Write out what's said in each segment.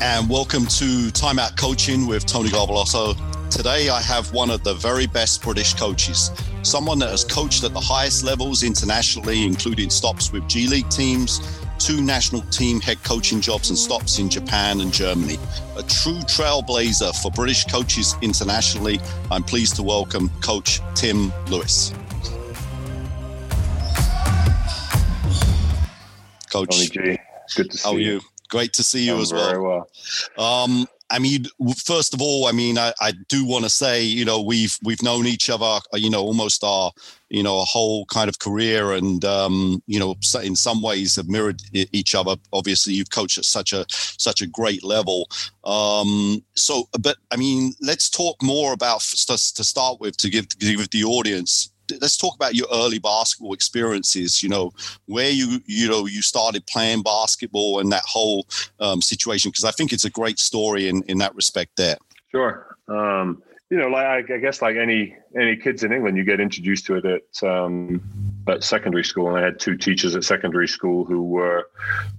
and welcome to Timeout Coaching with Tony Garbelotto. Today, I have one of the very best British coaches, someone that has coached at the highest levels internationally, including stops with G League teams, two national team head coaching jobs, and stops in Japan and Germany. A true trailblazer for British coaches internationally. I'm pleased to welcome Coach Tim Lewis. Coach. Tony G, good to see how are you. Great to see you I'm as well. Well. Um, I mean, first of all, I mean, I, I do want to say, you know, we've we've known each other, uh, you know, almost our, you know, a whole kind of career, and um, you know, in some ways have mirrored each other. Obviously, you've coached at such a such a great level. Um, so, but I mean, let's talk more about to start with to give to give the audience let's talk about your early basketball experiences. You know, where you you know you started playing basketball and that whole um, situation because I think it's a great story in in that respect. There. Sure. Um, you know, like I guess like any any kids in England, you get introduced to it at um, at secondary school. And I had two teachers at secondary school who were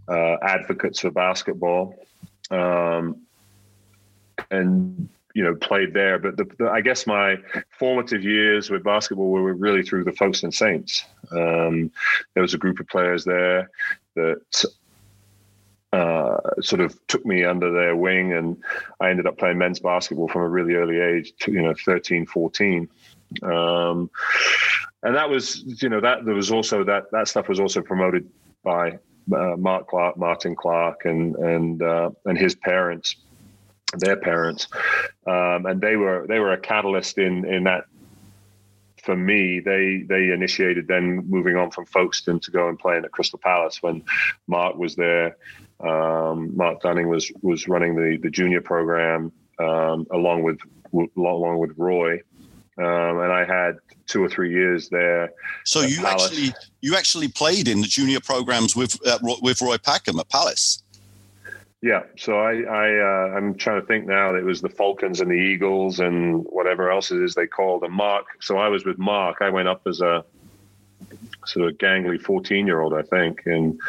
uh, advocates for basketball. Um, and you know played there. But the, the, I guess my formative years with basketball were really through the Folkestone Saints. Um, there was a group of players there that uh, sort of took me under their wing, and I ended up playing men's basketball from a really early age, you know, 13, 14. Um, and that was, you know, that there was also that that stuff was also promoted by uh, Mark Clark, Martin Clark, and and uh, and his parents their parents, um, and they were they were a catalyst in in that. For me, they they initiated then moving on from Folkestone to go and play in at Crystal Palace when Mark was there. Um, Mark Dunning was was running the the junior program um, along with along with Roy, um, and I had two or three years there. So you Palace. actually you actually played in the junior programs with uh, with Roy Packham at Palace. Yeah, so I, I uh, I'm trying to think now. It was the Falcons and the Eagles and whatever else it is they called them. Mark. So I was with Mark. I went up as a sort of gangly 14 year old, I think, and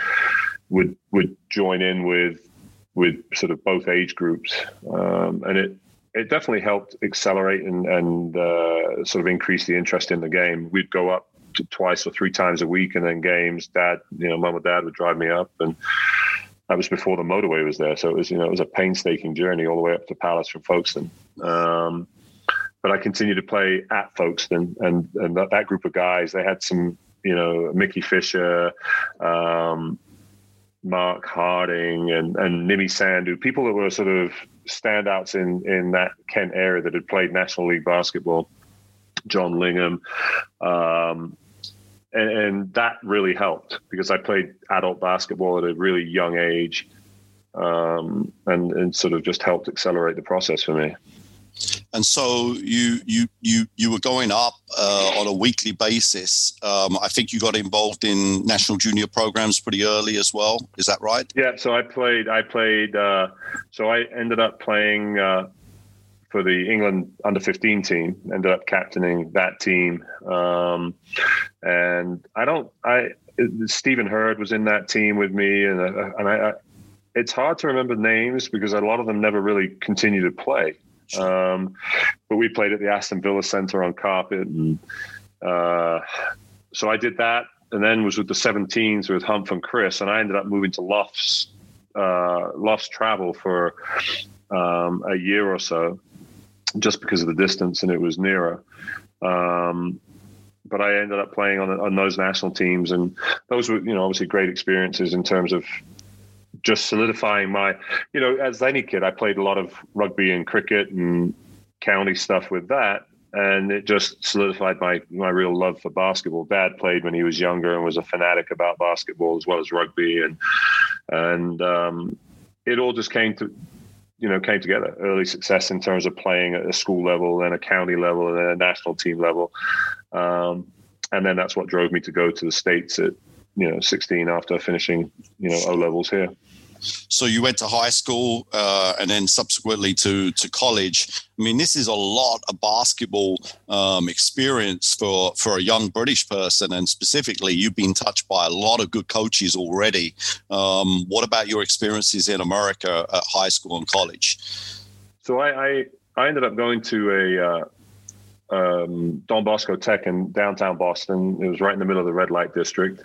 would would join in with with sort of both age groups, um, and it it definitely helped accelerate and and uh, sort of increase the interest in the game. We'd go up twice or three times a week, and then games. Dad, you know, mom and dad would drive me up and that was before the motorway was there. So it was, you know, it was a painstaking journey all the way up to Palace from Folkestone. Um, but I continued to play at Folkestone, and and that, that, group of guys, they had some, you know, Mickey Fisher, um, Mark Harding, and and Nimi Sandhu, people that were sort of standouts in in that Kent area that had played National League basketball. John Lingham, um, and, and, that really helped because I played adult basketball at a really young age, um, and and sort of just helped accelerate the process for me. And so you you you you were going up uh, on a weekly basis. Um, I think you got involved in national junior programs pretty early as well. Is that right? Yeah. So I played. I played. Uh, so I ended up playing. Uh, for the England under 15 team, ended up captaining that team. Um, and I don't, I, Stephen Hurd was in that team with me. And, uh, and I, I, it's hard to remember names because a lot of them never really continue to play. Um, but we played at the Aston Villa Centre on carpet. And uh, so I did that and then was with the 17s with Humph and Chris. And I ended up moving to Lofts, uh, Lofts Travel for um, a year or so just because of the distance and it was nearer. Um, but I ended up playing on on those national teams, and those were you know obviously great experiences in terms of just solidifying my you know as any kid I played a lot of rugby and cricket and county stuff with that and it just solidified my my real love for basketball. Dad played when he was younger and was a fanatic about basketball as well as rugby, and and um, it all just came to you know came together. Early success in terms of playing at a school level, then a county level, and then a national team level, um, and then that's what drove me to go to the states at you know 16 after finishing you know O levels here. So you went to high school uh, and then subsequently to to college. I mean, this is a lot of basketball um, experience for for a young British person, and specifically, you've been touched by a lot of good coaches already. Um, what about your experiences in America at high school and college? So I I, I ended up going to a uh, um, Don Bosco Tech in downtown Boston. It was right in the middle of the red light district,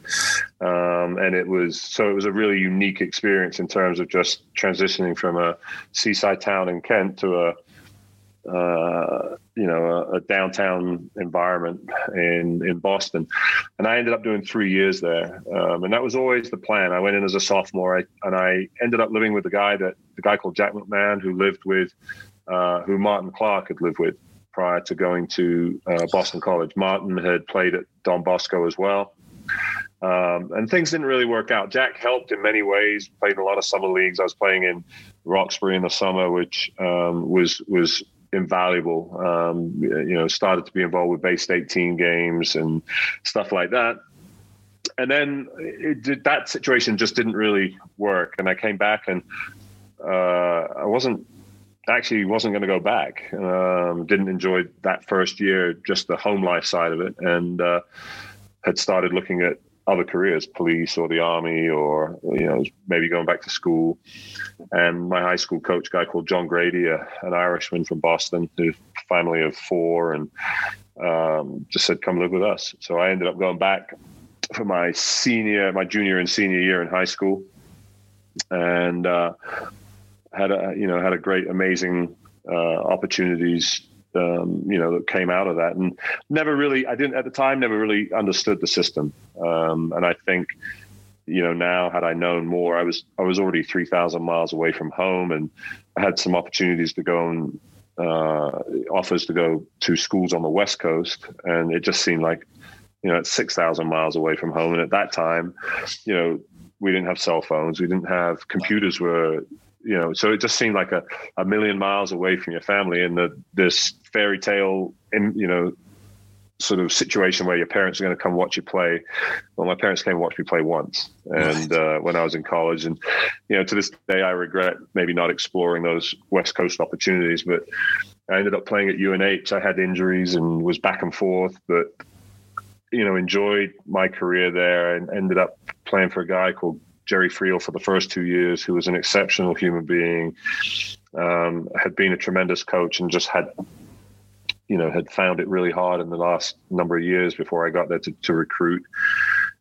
um, and it was so it was a really unique experience in terms of just transitioning from a seaside town in Kent to a uh, you know a, a, downtown environment in in Boston, and I ended up doing three years there, um, and that was always the plan. I went in as a sophomore, I, and I ended up living with the guy that the guy called Jack McMahon who lived with. Uh, who Martin Clark had lived with prior to going to uh, Boston College. Martin had played at Don Bosco as well. Um, and things didn't really work out. Jack helped in many ways. Played in a lot of summer leagues. I was playing in Roxbury in the summer, which um, was was invaluable. Um, you know, started to be involved with Bay State team games and stuff like that. And then it, that situation just didn't really work. And I came back and uh, I wasn't actually wasn't going to go back. Um, didn't enjoy that first year, just the home life side of it, and uh, had started looking at other careers, police or the army, or you know maybe going back to school. And my high school coach, guy called John Grady, a, an Irishman from Boston, who family of four, and um, just said, "Come live with us." So I ended up going back for my senior, my junior and senior year in high school, and. Uh, had a you know had a great amazing uh, opportunities um, you know that came out of that. And never really I didn't at the time never really understood the system. Um, and I think you know now had I known more I was I was already 3000 miles away from home and I had some opportunities to go and uh, offers to go to schools on the west coast. And it just seemed like you know it's 6000 miles away from home. And at that time you know we didn't have cell phones. We didn't have computers were you know, so it just seemed like a, a million miles away from your family and the, this fairy tale, in, you know, sort of situation where your parents are going to come watch you play. Well, my parents came and watched me play once, and uh, when I was in college, and you know, to this day, I regret maybe not exploring those West Coast opportunities. But I ended up playing at UNH. I had injuries and was back and forth, but you know, enjoyed my career there, and ended up playing for a guy called Jerry Friel for the first two years, who was an exceptional human being, um, had been a tremendous coach, and just had, you know, had found it really hard in the last number of years before I got there to, to recruit.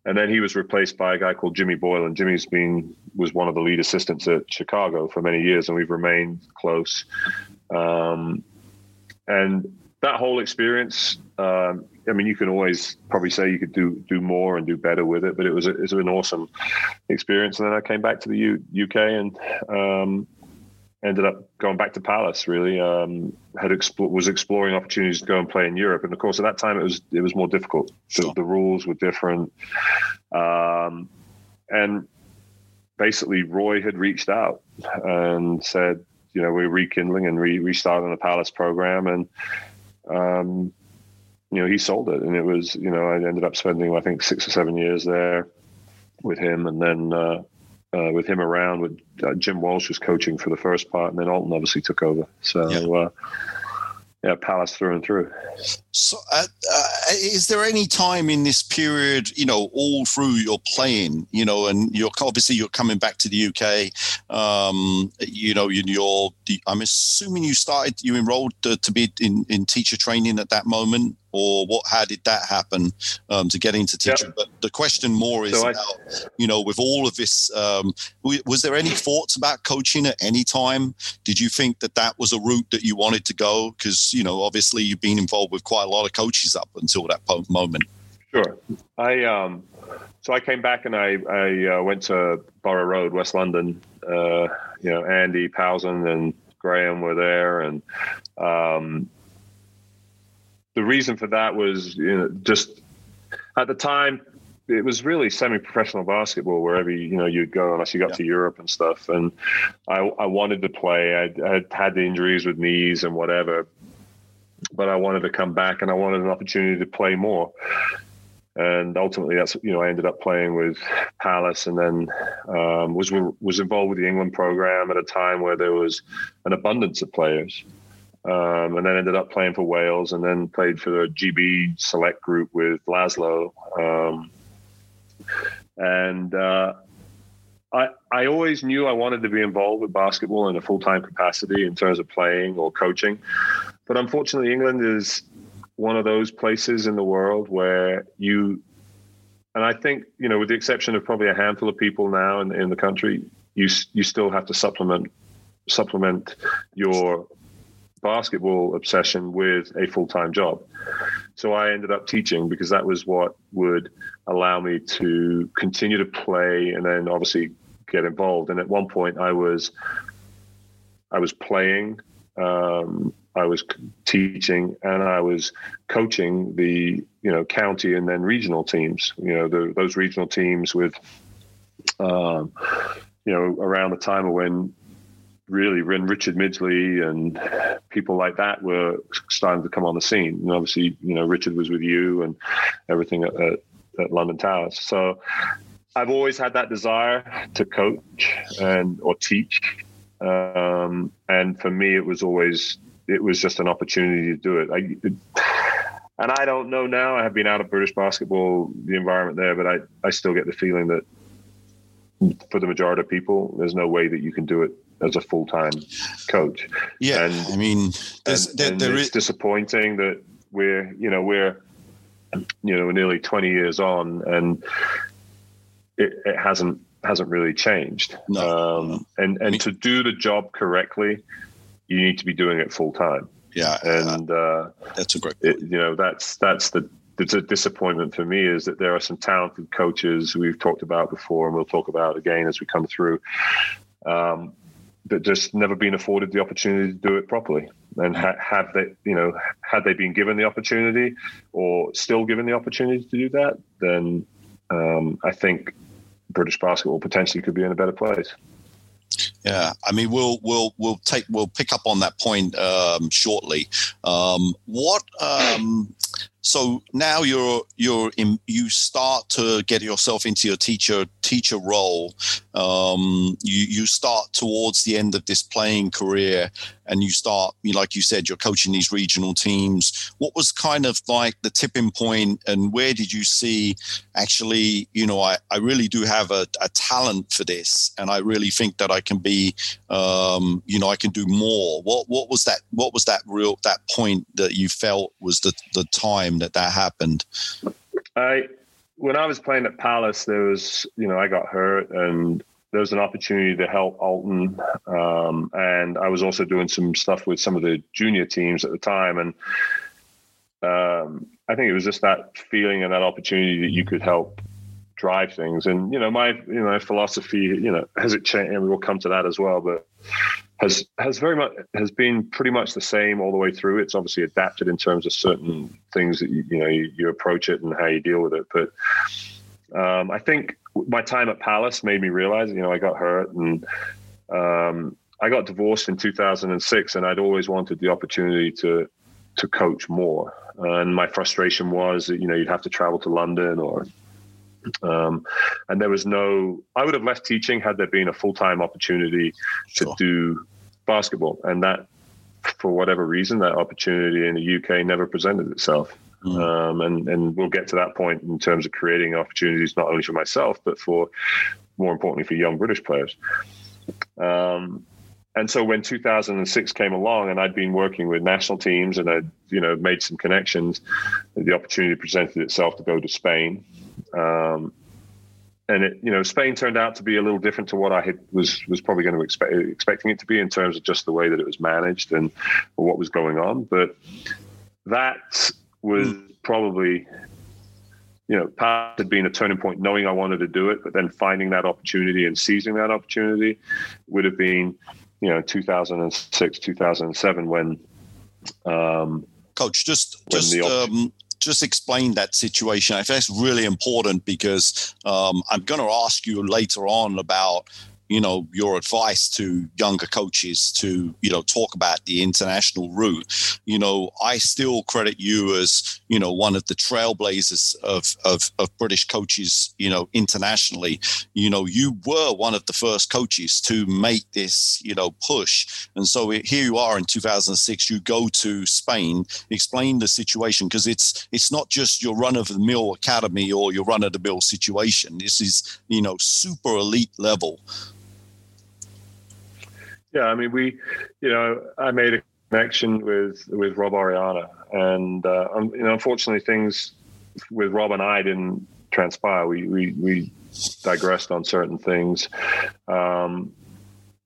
And then he was replaced by a guy called Jimmy Boylan, and Jimmy's been was one of the lead assistants at Chicago for many years, and we've remained close. Um, and that whole experience um, I mean, you can always probably say you could do do more and do better with it, but it was a, it was an awesome experience. And then I came back to the U, UK and um, ended up going back to Palace. Really, um, had expo- was exploring opportunities to go and play in Europe. And of course, at that time, it was it was more difficult. The, the, rules were different, um, and basically, Roy had reached out and said, you know, we're rekindling and re- restarting the Palace program and. Um, you know, he sold it, and it was, you know, I ended up spending, I think, six or seven years there with him, and then uh, uh, with him around, with uh, Jim Walsh was coaching for the first part, and then Alton obviously took over. So. Yeah. Uh, yeah, Palace through and through. So, uh, uh, is there any time in this period, you know, all through your playing, you know, and you're obviously you're coming back to the UK, um, you know, you're, I'm assuming you started, you enrolled to, to be in, in teacher training at that moment or what? How did that happen um, to get into teaching? Yep. But the question more is, so I, you know, with all of this, um, was there any thoughts about coaching at any time? Did you think that that was a route that you wanted to go? Because you know, obviously, you've been involved with quite a lot of coaches up until that moment. Sure, I um, so I came back and I I uh, went to Borough Road, West London. Uh, you know, Andy Powson and Graham were there, and um, the reason for that was you know, just at the time it was really semi-professional basketball wherever you, you know you'd go unless you got yeah. to Europe and stuff. And I, I wanted to play. I had the injuries with knees and whatever, but I wanted to come back and I wanted an opportunity to play more. and ultimately that's you know I ended up playing with Palace and then um, was was involved with the England program at a time where there was an abundance of players. Um, and then ended up playing for Wales, and then played for the GB select group with Laszlo. Um, and uh, I I always knew I wanted to be involved with basketball in a full time capacity in terms of playing or coaching, but unfortunately, England is one of those places in the world where you and I think you know, with the exception of probably a handful of people now in, in the country, you you still have to supplement supplement your basketball obsession with a full time job. So I ended up teaching because that was what would allow me to continue to play and then obviously get involved. And at one point, I was I was playing um, I was teaching and I was coaching the you know county and then regional teams. You know the, those regional teams with um, you know around the time of when really when Richard Midgley and people like that were starting to come on the scene. And obviously you know Richard was with you and everything at, at, at London Towers. So I've always had that desire to coach and or teach. Um, and for me, it was always it was just an opportunity to do it. I, it, and I don't know now. I have been out of British basketball, the environment there, but I, I still get the feeling that for the majority of people, there's no way that you can do it as a full time coach. Yeah, and, I mean, and, there, and there it's is... disappointing that we're you know we're you know nearly 20 years on and it, it hasn't hasn't really changed. No. Um, and and I mean, to do the job correctly, you need to be doing it full time. Yeah, and uh, that's a great. It, you know, that's that's the it's a disappointment for me is that there are some talented coaches we've talked about before, and we'll talk about again as we come through. Um, that just never been afforded the opportunity to do it properly. And ha- have they, you know, had they been given the opportunity, or still given the opportunity to do that, then um, I think British basketball potentially could be in a better place. Yeah, I mean, we'll we'll we'll take we'll pick up on that point um, shortly. Um, what um, so now you're you're in, you start to get yourself into your teacher teacher role. Um, you you start towards the end of this playing career, and you start like you said, you're coaching these regional teams. What was kind of like the tipping point, and where did you see actually? You know, I I really do have a, a talent for this, and I really think that I can be, um, you know, I can do more. What what was that? What was that real that point that you felt was the the time that that happened? I when I was playing at Palace, there was you know I got hurt and there was an opportunity to help Alton, um, and I was also doing some stuff with some of the junior teams at the time, and um, I think it was just that feeling and that opportunity that you could help drive things. And you know, my you know philosophy, you know, has it changed? And we'll come to that as well, but has has very much has been pretty much the same all the way through. It's obviously adapted in terms of certain things that you, you know you, you, approach it and how you deal with it. But um, I think my time at Palace made me realize, you know, I got hurt and um, I got divorced in 2006, and I'd always wanted the opportunity to to coach more. And my frustration was that you know you'd have to travel to London or um, and there was no, I would have left teaching had there been a full time opportunity sure. to do basketball. And that, for whatever reason, that opportunity in the UK never presented itself. Mm. Um, and, and we'll get to that point in terms of creating opportunities, not only for myself, but for more importantly, for young British players. Um, and so when 2006 came along and I'd been working with national teams and I'd, you know, made some connections, the opportunity presented itself to go to Spain. Um, and it, you know, Spain turned out to be a little different to what I had, was was probably going to expect expecting it to be in terms of just the way that it was managed and what was going on. But that was mm. probably, you know, part had been a turning point, knowing I wanted to do it, but then finding that opportunity and seizing that opportunity would have been, you know, 2006, 2007 when. Um, Coach, just just um, just explain that situation. I think that's really important because um, I'm going to ask you later on about you know, your advice to younger coaches to, you know, talk about the international route, you know, I still credit you as, you know, one of the trailblazers of, of, of British coaches, you know, internationally. You know, you were one of the first coaches to make this, you know, push. And so here you are in 2006, you go to Spain, explain the situation because it's, it's not just your run of the mill academy or your run of the mill situation. This is, you know, super elite level. Yeah, I mean, we, you know, I made a connection with with Rob Orellana, and uh, you know, unfortunately, things with Rob and I didn't transpire. We we we digressed on certain things. Um,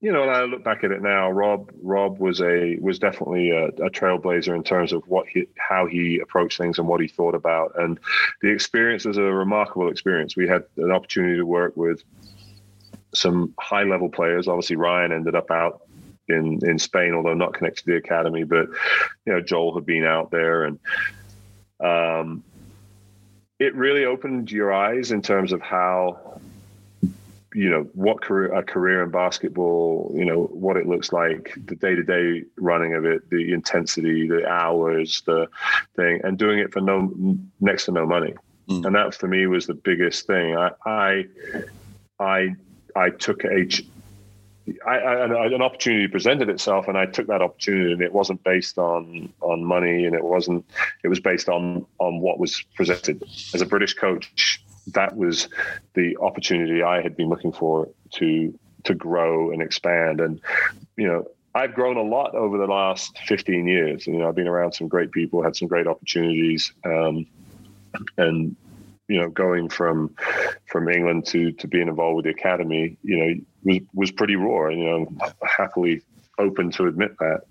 you know, and I look back at it now. Rob Rob was a was definitely a, a, trailblazer in terms of what he how he approached things and what he thought about. And the experience was a remarkable experience. We had an opportunity to work with some high level players. Obviously, Ryan ended up out in in Spain, although not connected to the academy. But you know, Joel had been out there, and um, it really opened your eyes in terms of how you know what career a career in basketball you know what it looks like the day-to-day running of it the intensity the hours the thing and doing it for no next to no money mm. and that for me was the biggest thing i i i I took a, I, I, an opportunity presented itself, and I took that opportunity, and it wasn't based on on money, and it wasn't. It was based on on what was presented. As a British coach, that was the opportunity I had been looking for to to grow and expand, and you know. I've grown a lot over the last 15 years. You know, I've been around some great people, had some great opportunities, um, and you know, going from from England to to being involved with the academy, you know, was was pretty raw. and You know, happily open to admit that.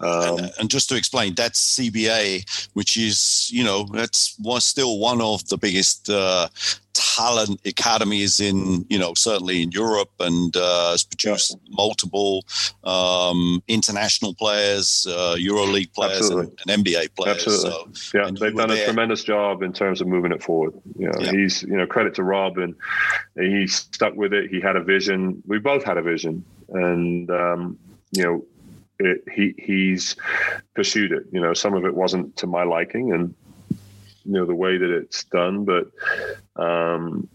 um, and, and, just to explain, that's CBA, which is you know that's was still one of the biggest uh, talent academies in you know certainly in Europe and uh, has produced yeah. multiple um, international players, uh, EuroLeague players, and, and, NBA players. Absolutely. So, yeah, they've done a tremendous job in terms of moving it forward. You know, yeah. he's you know credit to Rob and he stuck with it. He had a vision. We both had a vision, and um, you know. It, he he's pursued it. You know, some of it wasn't to my liking, and you know the way that it's done, but um,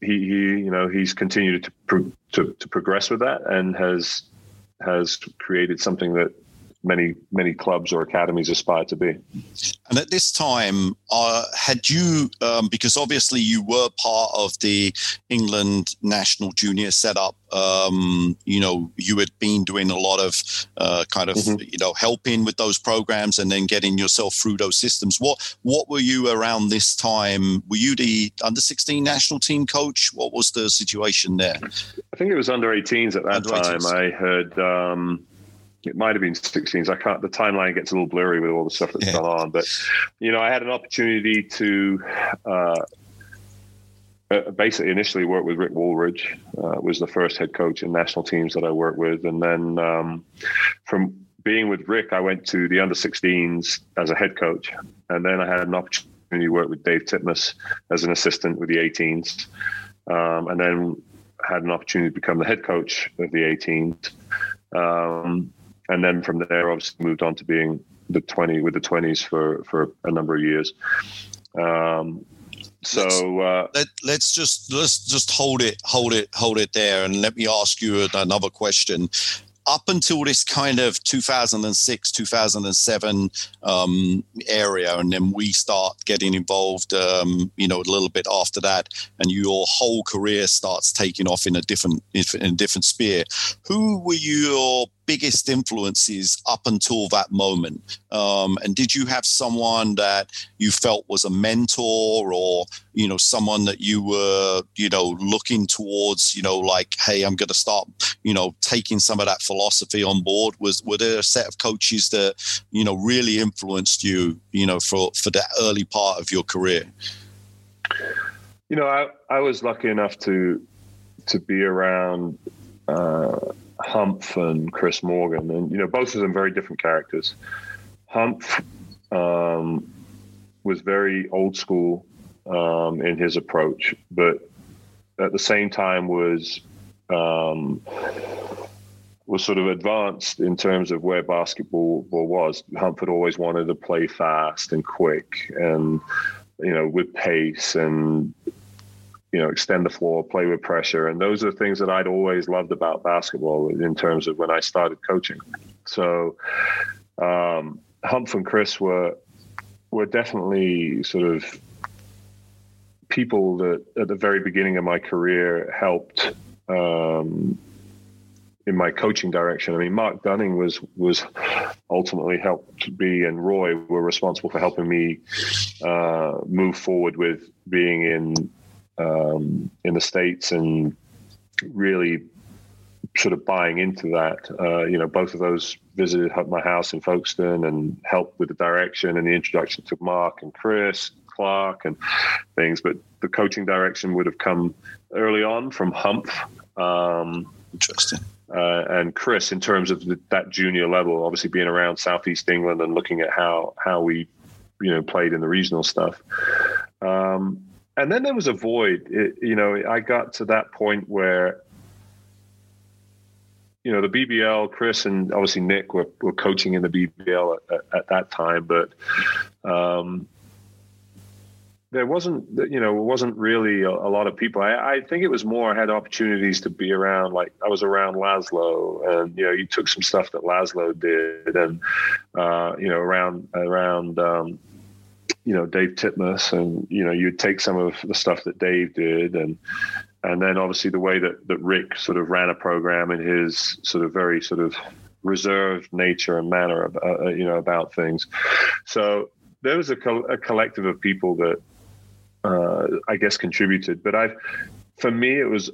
he, he you know he's continued to, pro- to to progress with that and has has created something that many many clubs or academies aspire to be. And at this time, uh, had you um, because obviously you were part of the England national junior setup. Um, you know, you had been doing a lot of uh, kind of mm-hmm. you know helping with those programs and then getting yourself through those systems. What what were you around this time? Were you the under sixteen national team coach? What was the situation there? I think it was under 18s at that under time. 18s. I heard. Um, it might have been 16s. I can't. The timeline gets a little blurry with all the stuff that's yeah. gone on. But you know, I had an opportunity to uh, uh, basically initially work with Rick Woolridge. Uh, was the first head coach in national teams that I worked with, and then um, from being with Rick, I went to the under 16s as a head coach, and then I had an opportunity to work with Dave Titmus as an assistant with the 18s, um, and then had an opportunity to become the head coach of the 18s. Um, and then from there, obviously moved on to being the twenty with the twenties for for a number of years. Um, so uh, let, let's just let's just hold it hold it hold it there and let me ask you another question up until this kind of 2006 2007 um, area and then we start getting involved um, you know a little bit after that and your whole career starts taking off in a different in a different sphere who were your biggest influences up until that moment? Um, and did you have someone that you felt was a mentor or, you know, someone that you were, you know, looking towards, you know, like, hey, I'm going to start, you know, taking some of that philosophy on board? Was, were there a set of coaches that, you know, really influenced you, you know, for, for that early part of your career? You know, I, I was lucky enough to, to be around, uh, Humph and Chris Morgan, and you know both of them very different characters. Humph um, was very old school um, in his approach, but at the same time was um, was sort of advanced in terms of where basketball was. Humph always wanted to play fast and quick, and you know, with pace and you know, extend the floor, play with pressure, and those are the things that I'd always loved about basketball in terms of when I started coaching. So, um, Humph and Chris were were definitely sort of people that at the very beginning of my career helped um, in my coaching direction. I mean, Mark Dunning was was ultimately helped me, and Roy were responsible for helping me uh, move forward with being in um, in the states and really sort of buying into that. Uh, you know, both of those visited my house in Folkestone and helped with the direction and the introduction to Mark and Chris Clark and things. But the coaching direction would have come early on from Humph. Um, Interesting. Uh, and Chris, in terms of the, that junior level, obviously being around Southeast England and looking at how how we, you know, played in the regional stuff. Um, and then there was a void. It, you know, I got to that point where, you know, the BBL, Chris and obviously Nick were, were coaching in the BBL at, at, at that time, but um, there wasn't you know wasn't really a, a lot of people I, I, think it was more i had opportunities to be around like i was around laszlo and you know you took some stuff that laszlo did and uh, you know around around um, you know dave titmus and you know you'd take some of the stuff that dave did and and then obviously the way that that rick sort of ran a program in his sort of very sort of reserved nature and manner uh, you know about things so there was a, co- a collective of people that uh, I guess contributed. But I've for me, it was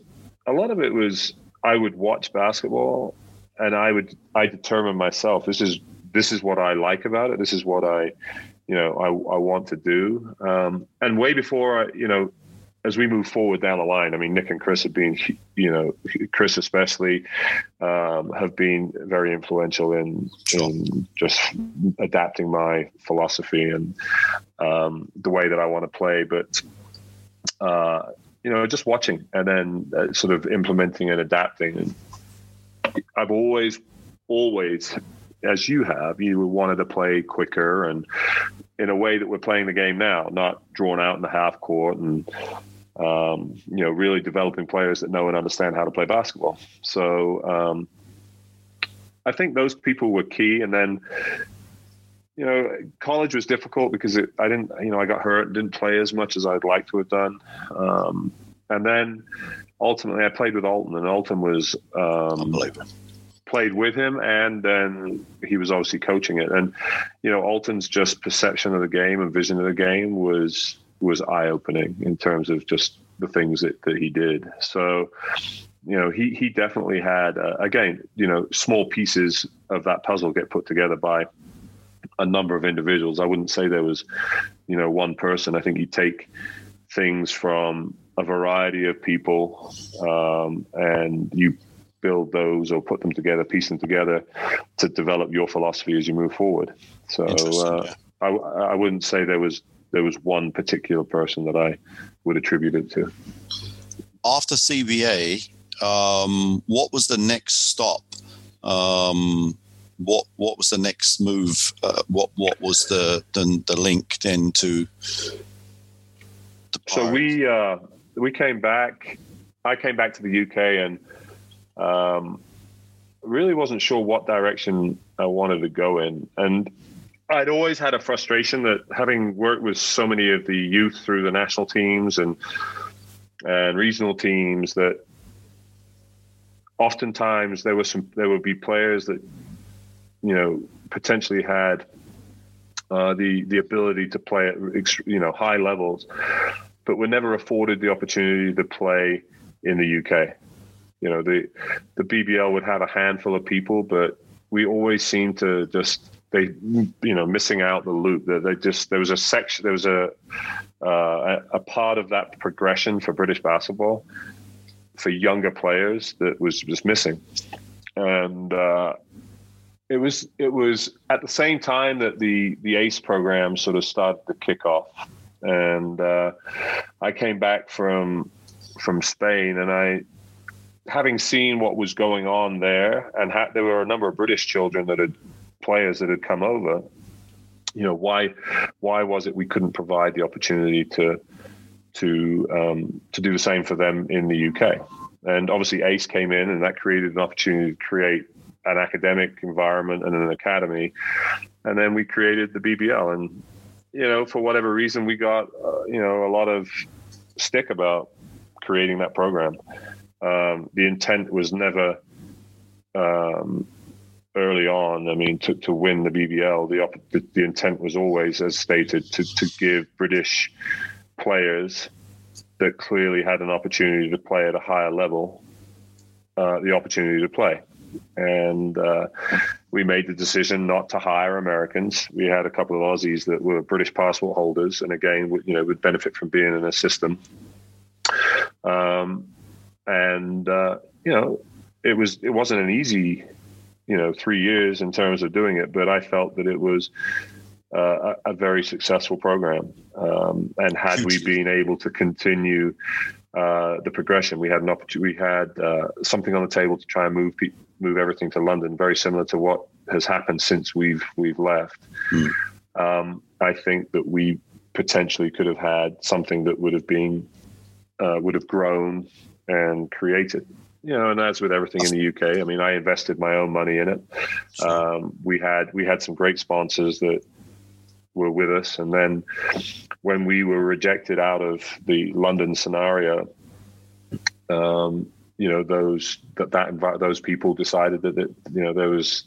a lot of it was I would watch basketball and I would I determine myself this is this is what I like about it. This is what I you know I, I want to do. Um, and way before I you know as we move forward down the line, I mean, Nick and Chris have been, you know, Chris especially, um, have been very influential in in just adapting my philosophy and um, the way that I want to play. But uh, you know, just watching and then uh, sort of implementing and adapting. And I've always, always, as you have, you wanted to play quicker and in a way that we're playing the game now, not drawn out in the half court and um, you know, really developing players that know and understand how to play basketball. So um, I think those people were key. And then, you know, college was difficult because it, I didn't, you know, I got hurt, didn't play as much as I'd like to have done. Um, and then ultimately I played with Alton, and Alton was um, played with him, and then he was obviously coaching it. And you know, Alton's just perception of the game and vision of the game was was eye opening in terms of just the things that, that he did. So, you know, he he definitely had uh, again, you know, small pieces of that puzzle get put together by a number of individuals. I wouldn't say there was, you know, one person. I think you take things from a variety of people um, and you build those or put them together, piece them together to develop your philosophy as you move forward. So uh, yeah. I, I wouldn't say there was there was one particular person that I would attribute it to. After CBA, um, what was the next stop? Um, what what was the next move? Uh, what what was the, the the link then to? The so we uh, we came back. I came back to the UK and um, really wasn't sure what direction I wanted to go in. And I'd always had a frustration that having worked with so many of the youth through the national teams and and regional teams that oftentimes there was some there would be players that you know potentially had uh, the the ability to play at you know high levels, but were never afforded the opportunity to play in the UK. You know the the BBL would have a handful of people, but we always seemed to just they you know missing out the loop. That they just there was a section there was a, uh, a part of that progression for British basketball for younger players that was just missing. And uh, it was it was at the same time that the the ACE program sort of started to kick off. And uh, I came back from from Spain and I having seen what was going on there, and ha- there were a number of British children that had players that had come over. You know why? Why was it we couldn't provide the opportunity to to um, to do the same for them in the UK? And obviously, ACE came in, and that created an opportunity to create an academic environment and an academy. And then we created the BBL, and you know, for whatever reason, we got uh, you know a lot of stick about creating that program. Um, the intent was never um, early on. I mean, to, to win the BBL, the, the, the intent was always, as stated, to to give British players that clearly had an opportunity to play at a higher level uh, the opportunity to play. And uh, we made the decision not to hire Americans. We had a couple of Aussies that were British passport holders, and again, you know, would benefit from being in a system. Um, and uh, you know, it was it wasn't an easy, you know, three years in terms of doing it, but I felt that it was uh, a, a, very successful program. Um, and had we been able to continue uh, the progression, we had an opportunity. We had uh, something on the table to try and move pe- move everything to London, very similar to what has happened since we've we've left. Mm. Um, I think that we potentially could have had something that would have been uh, would have grown and create it. You know, and as with everything in the UK, I mean, I invested my own money in it. Um, we had we had some great sponsors that were with us. And then when we were rejected out of the London scenario, um, you know, those that that those people decided that, that you know there was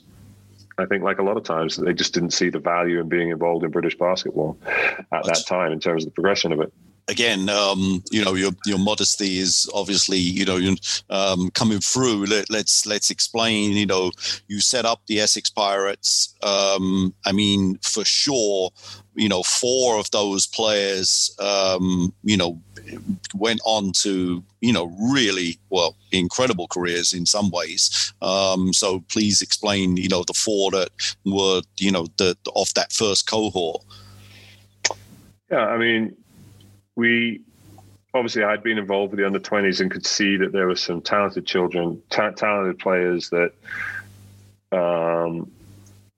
I think, like a lot of times, they just didn't see the value in being involved in British basketball at that time in terms of the progression of it again, um, you know, your your modesty is obviously, you know, um, coming through. Let, us let's, let's explain. You know, you set up the Essex Pirates. Um, I mean, for sure, you know, four of those players, um, you know, went on to, you know, really well incredible careers in some ways. Um, so please explain, you know, the four that were, you know, the off that first cohort. Yeah, I mean, we obviously I'd been involved with the under 20s and could see that there were some talented children, ta- talented players that um,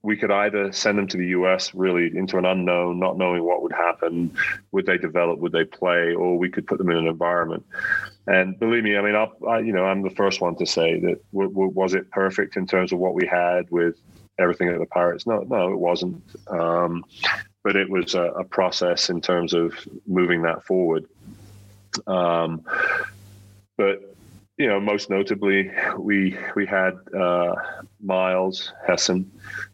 we could either send them to the US really into an unknown, not knowing what would happen. Would they develop? Would they play? Or we could put them in an environment. And believe me, I mean, I'll, I, you know, I'm the first one to say that w- w- was it perfect in terms of what we had with everything at the Pirates? No, no, it wasn't. Um, but it was a, a process in terms of moving that forward. Um, but you know, most notably, we we had uh, Myles Hesson,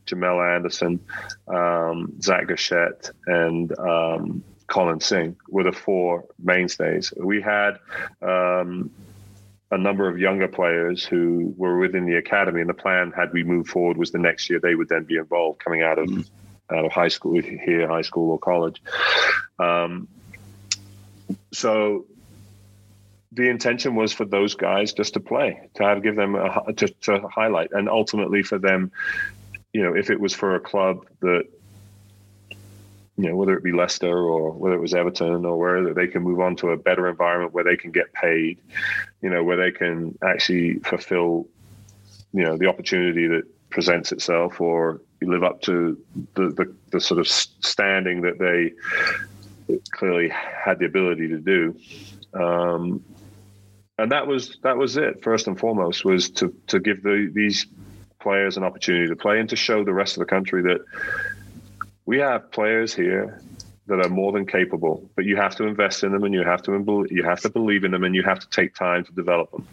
Jamel Anderson, um, Zach Gachette, and um, Colin Singh were the four mainstays. We had um, a number of younger players who were within the academy, and the plan, had we moved forward, was the next year they would then be involved coming out of. Mm-hmm out of high school here, high school or college. Um, so the intention was for those guys just to play, to have give them a, to, to highlight, and ultimately for them, you know, if it was for a club that you know, whether it be Leicester or whether it was Everton or where they can move on to a better environment where they can get paid, you know, where they can actually fulfill, you know, the opportunity that presents itself or live up to the, the, the sort of standing that they clearly had the ability to do. Um, and that was that was it. First and foremost was to to give the, these players an opportunity to play and to show the rest of the country that we have players here that are more than capable. But you have to invest in them, and you have to you have to believe in them, and you have to take time to develop them.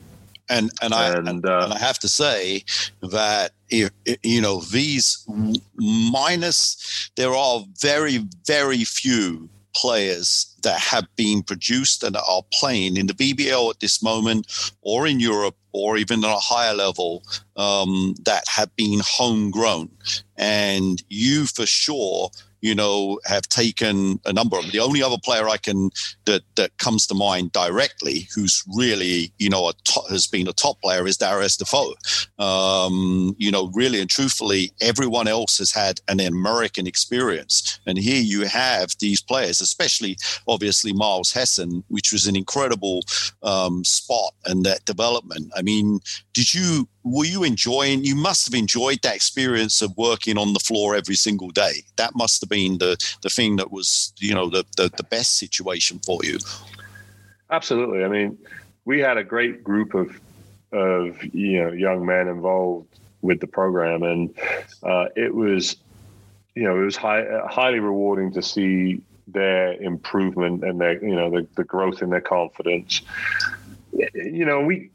And and I and, uh, and I have to say that if, you know these minus there are very very few players that have been produced and are playing in the BBL at this moment, or in Europe, or even at a higher level, um, that have been homegrown. And you, for sure, you know, have taken a number of. The only other player I can that that comes to mind directly, who's really, you know, a top, has been a top player, is Darius Defoe. Um, you know, really and truthfully, everyone else has had an American experience, and here you have these players, especially obviously Myles Hesson, which was an incredible um, spot and that development. I mean, did you were you enjoying? You must have enjoyed that experience of working on the floor every single day. That must have been the the thing that was you know the the, the best situation for you. Absolutely. I mean, we had a great group of of you know young men involved with the program, and uh, it was you know it was high, highly rewarding to see their improvement and their you know the, the growth in their confidence. You know we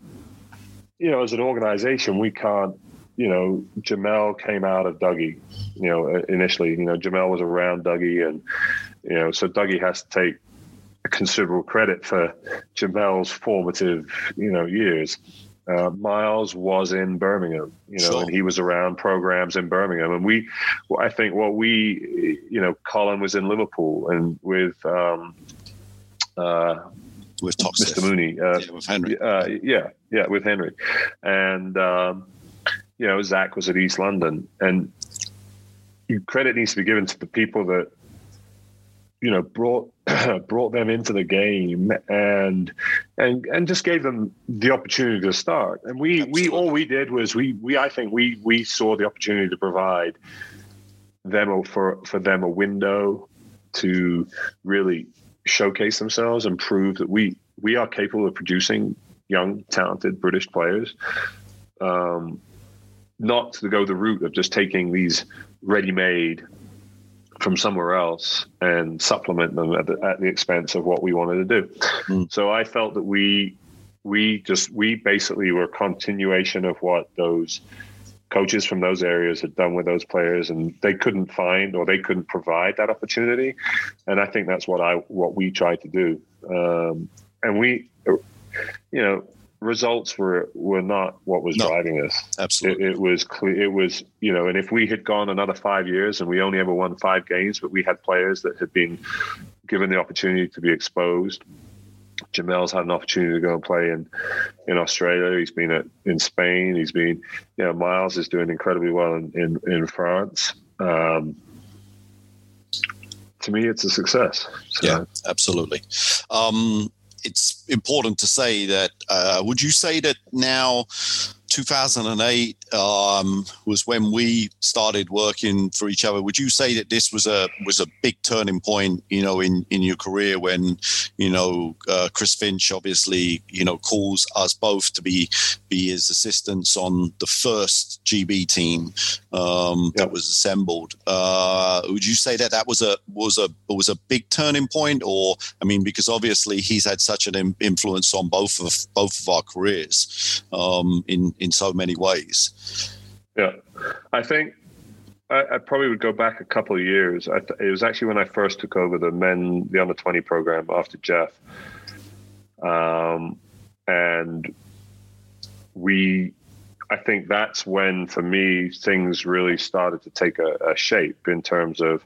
you know as an organization we can't you know Jamel came out of Dougie you know initially you know Jamel was around Dougie and you know so Dougie has to take considerable credit for Jamel's formative you know years uh, Myles was in Birmingham, you know, sure. and he was around programs in Birmingham. And we, I think what we, you know, Colin was in Liverpool and with, um, uh, with Mr. Mooney, uh, yeah, with Henry. Uh, yeah, yeah, with Henry. And, um, you know, Zach was at East London. And credit needs to be given to the people that you know brought brought them into the game and and and just gave them the opportunity to start and we Absolutely. we all we did was we we I think we we saw the opportunity to provide them for for them a window to really showcase themselves and prove that we we are capable of producing young talented British players um, not to go the route of just taking these ready-made from somewhere else and supplement them at the, at the expense of what we wanted to do. Mm. So I felt that we we just we basically were a continuation of what those coaches from those areas had done with those players and they couldn't find or they couldn't provide that opportunity and i think that's what i what we tried to do um, and we you know results were were not what was no, driving us. Absolutely, it, it, was clear. It was you know, and if we had gone another five years and we only ever won five games, but we had players that had been given the opportunity to be exposed. Jamel's had an opportunity to go and play in in Australia. He's been at, in Spain. He's been, you know, Myles is doing incredibly well in in, in France. Um, to me, it's a success. So. Yeah, absolutely. Um, it's important to say that. Uh, would you say that now 2008 um, was when we started working for each other. Would you say that this was a was a big turning point, you know, in in your career when, you know, uh, Chris Finch obviously, you know, calls us both to be be his assistants on the first GB team um, that was assembled. Uh, would you say that that was a was a was a big turning point, or I mean, because obviously he's had such an influence on both of both of our careers um, in in so many ways. Yeah, I think I, I, probably would go back a couple of years. Th- it was actually when I first took over the men, the under twenty program after Jeff, um, and we. I think that's when, for me, things really started to take a, a shape in terms of.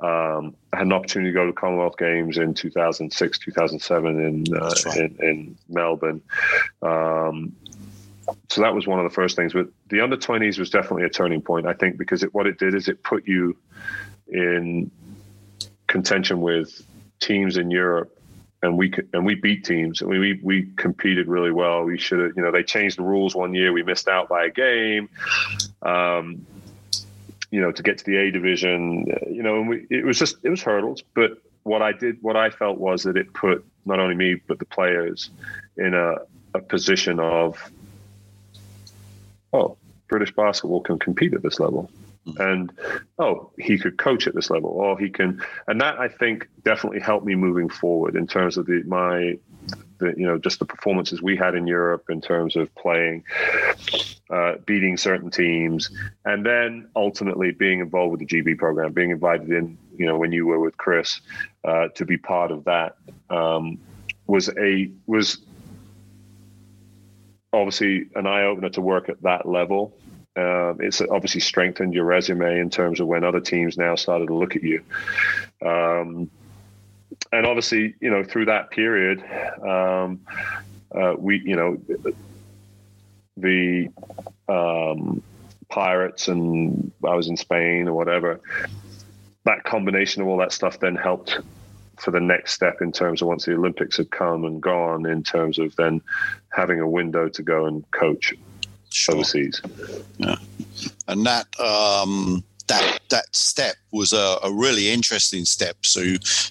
Um, I had an opportunity to go to Commonwealth Games in 2006, 2007 in uh, right. in, in, Melbourne. Um, so that was one of the first things. But the under 20s was definitely a turning point, I think, because it, what it did is it put you in contention with teams in Europe. And we and we beat teams. and we we competed really well. We should have, you know, they changed the rules one year. We missed out by a game. Um, you know, to get to the A division, you know, and we, it was just it was hurdles. But what I did, what I felt was that it put not only me but the players in a, a position of oh, British basketball can compete at this level. Hmm. And oh, he could coach at this level, or he can, and that I think definitely helped me moving forward in terms of the my, the, you know, just the performances we had in Europe in terms of playing, uh, beating certain teams, and then ultimately being involved with the GB program, being invited in, you know, when you were with Chris, uh, to be part of that um, was a was obviously an eye opener to work at that level. Um, it's obviously strengthened your resume in terms of when other teams now started to look at you. Um, and obviously, you know, through that period, um, uh, we, you know, the um, Pirates and I was in Spain or whatever. That combination of all that stuff then helped for the next step in terms of once the Olympics had come and gone, in terms of then having a window to go and coach sure. overseas. Yeah, and that um, that that step was a, a, really interesting step. So,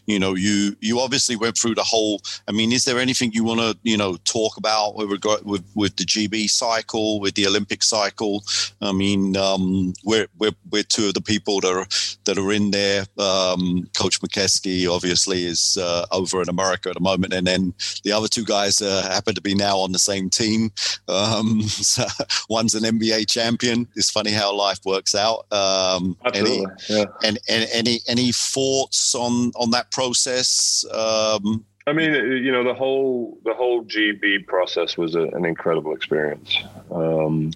you know, you you obviously went through the whole. I mean, is there anything you want to you know talk about with regard with with the GB cycle, with the Olympic cycle? I mean, um, we're we're we're two of the people that are that are in there. Um, Coach McKesky obviously is uh, over in America at the moment, and then the other two guys uh, happen to be now on the same team. Um, so one's an NBA champion. It's funny how life works out. Um, Absolutely. Any, yeah. And, and any any thoughts on on that process? Um, I mean, you know, the whole the whole GB process was a, an incredible experience. Um,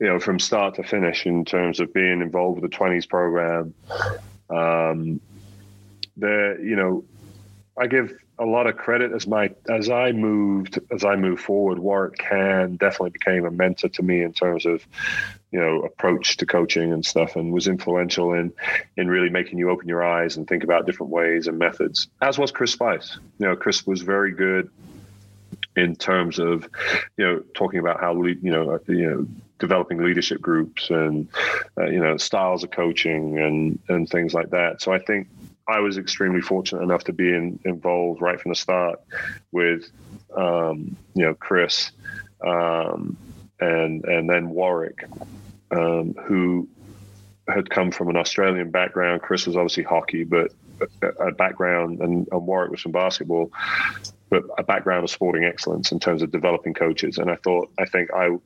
you know, from start to finish in terms of being involved with the twenties program. Um, the you know, I give a lot of credit as my as I moved as I moved forward. Warwick Cann definitely became a mentor to me in terms of you know approach to coaching and stuff, and was influential in in really making you open your eyes and think about different ways and methods. As was Chris Spice. You know, Chris was very good in terms of you know talking about how you know you know developing leadership groups and uh, you know styles of coaching and and things like that. So I think I was extremely fortunate enough to be in, involved right from the start with, um, you know, Chris, um, and and then Warwick, um, who had come from an Australian background. Chris was obviously hockey, but a, background, and, and Warwick was from basketball, but a background of sporting excellence in terms of developing coaches. And I thought, I think I,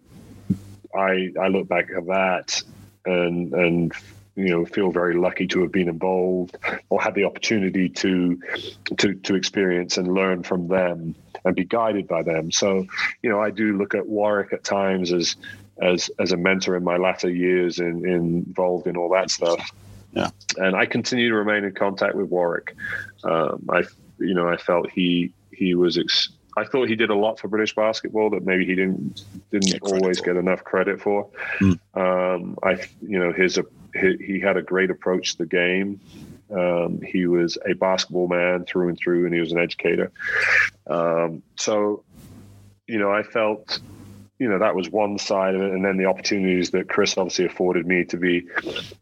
I, I look back at that and and you know feel very lucky to have been involved or had the opportunity to to to experience and learn from them and be guided by them so you know i do look at warwick at times as as as a mentor in my latter years in, in involved in all that stuff yeah and i continue to remain in contact with warwick um, i you know i felt he he was ex- I thought he did a lot for British basketball that maybe he didn't didn't get always for. get enough credit for. Mm. Um, I, you know, his he, he had a great approach to the game. Um, he was a basketball man through and through, and he was an educator. Um, so, you know, I felt, you know, that was one side of it, and then the opportunities that Chris obviously afforded me to be,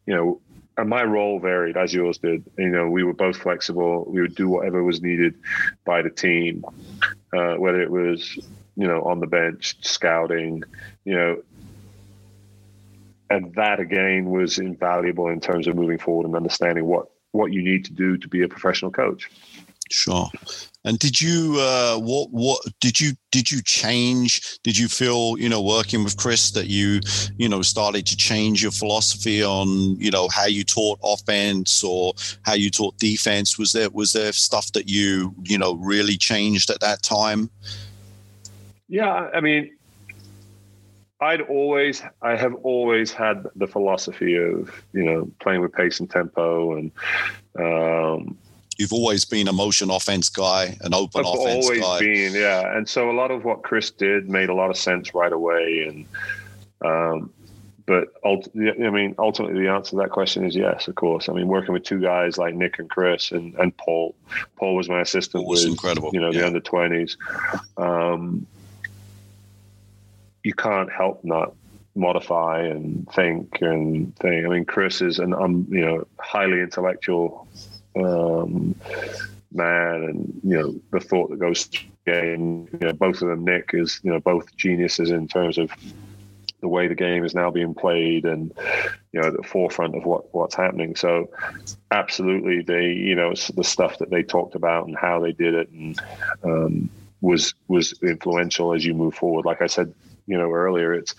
you know, and my role varied as yours did. You know, we were both flexible. We would do whatever was needed by the team, uh, whether it was, you know, on the bench, scouting, you know, and that again was invaluable in terms of moving forward and understanding what what you need to do to be a professional coach. Sure. And did you uh, what what did you did you change? Did you feel you know working with Chris that you you know started to change your philosophy on you know how you taught offense or how you taught defense? Was there was there stuff that you you know really changed at that time? Yeah, I mean, I'd always, I have always had the philosophy of, you know, playing with pace and tempo, and um, you've always been a motion offense guy, an open offense guy. I've offense always guy. been, yeah. And so a lot of what Chris did made a lot of sense right away, and um, but ult- I mean, ultimately, the answer to that question is yes, of course. I mean, working with two guys like Nick and Chris and, and Paul. Paul was my assistant. was with, incredible. You know, yeah. the under twenties. Um, you can't help not modify and think and think. I mean, Chris is an um, you know highly intellectual um, man, and you know the thought that goes game. You know, both of them, Nick is you know both geniuses in terms of the way the game is now being played and you know at the forefront of what what's happening so absolutely they you know it's the stuff that they talked about and how they did it and um, was was influential as you move forward like i said you know earlier it's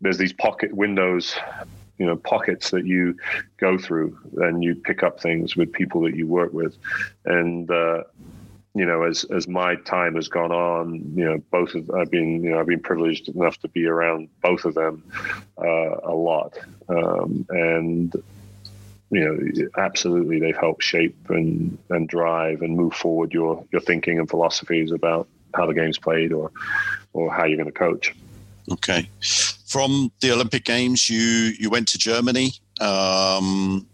there's these pocket windows you know pockets that you go through and you pick up things with people that you work with and uh, you know, as as my time has gone on, you know, both of I've been you know I've been privileged enough to be around both of them uh, a lot, um, and you know, absolutely they've helped shape and and drive and move forward your your thinking and philosophies about how the game's played or or how you're going to coach. Okay, from the Olympic Games, you you went to Germany. Um,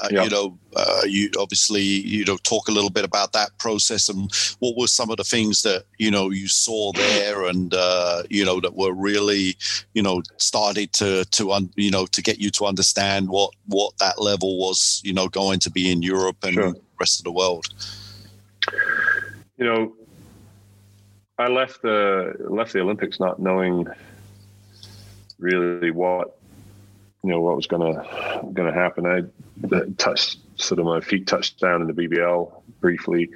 uh. You know, uh, you obviously you know talk a little bit about that process and what were some of the things that you know you saw there and uh, you know that were really you know started to to un, you know to get you to understand what what that level was you know going to be in Europe and sure. the rest of the world. You know, I left the left the Olympics not knowing really what you know what was gonna gonna happen. I touched sort of my feet touched down in the BBL briefly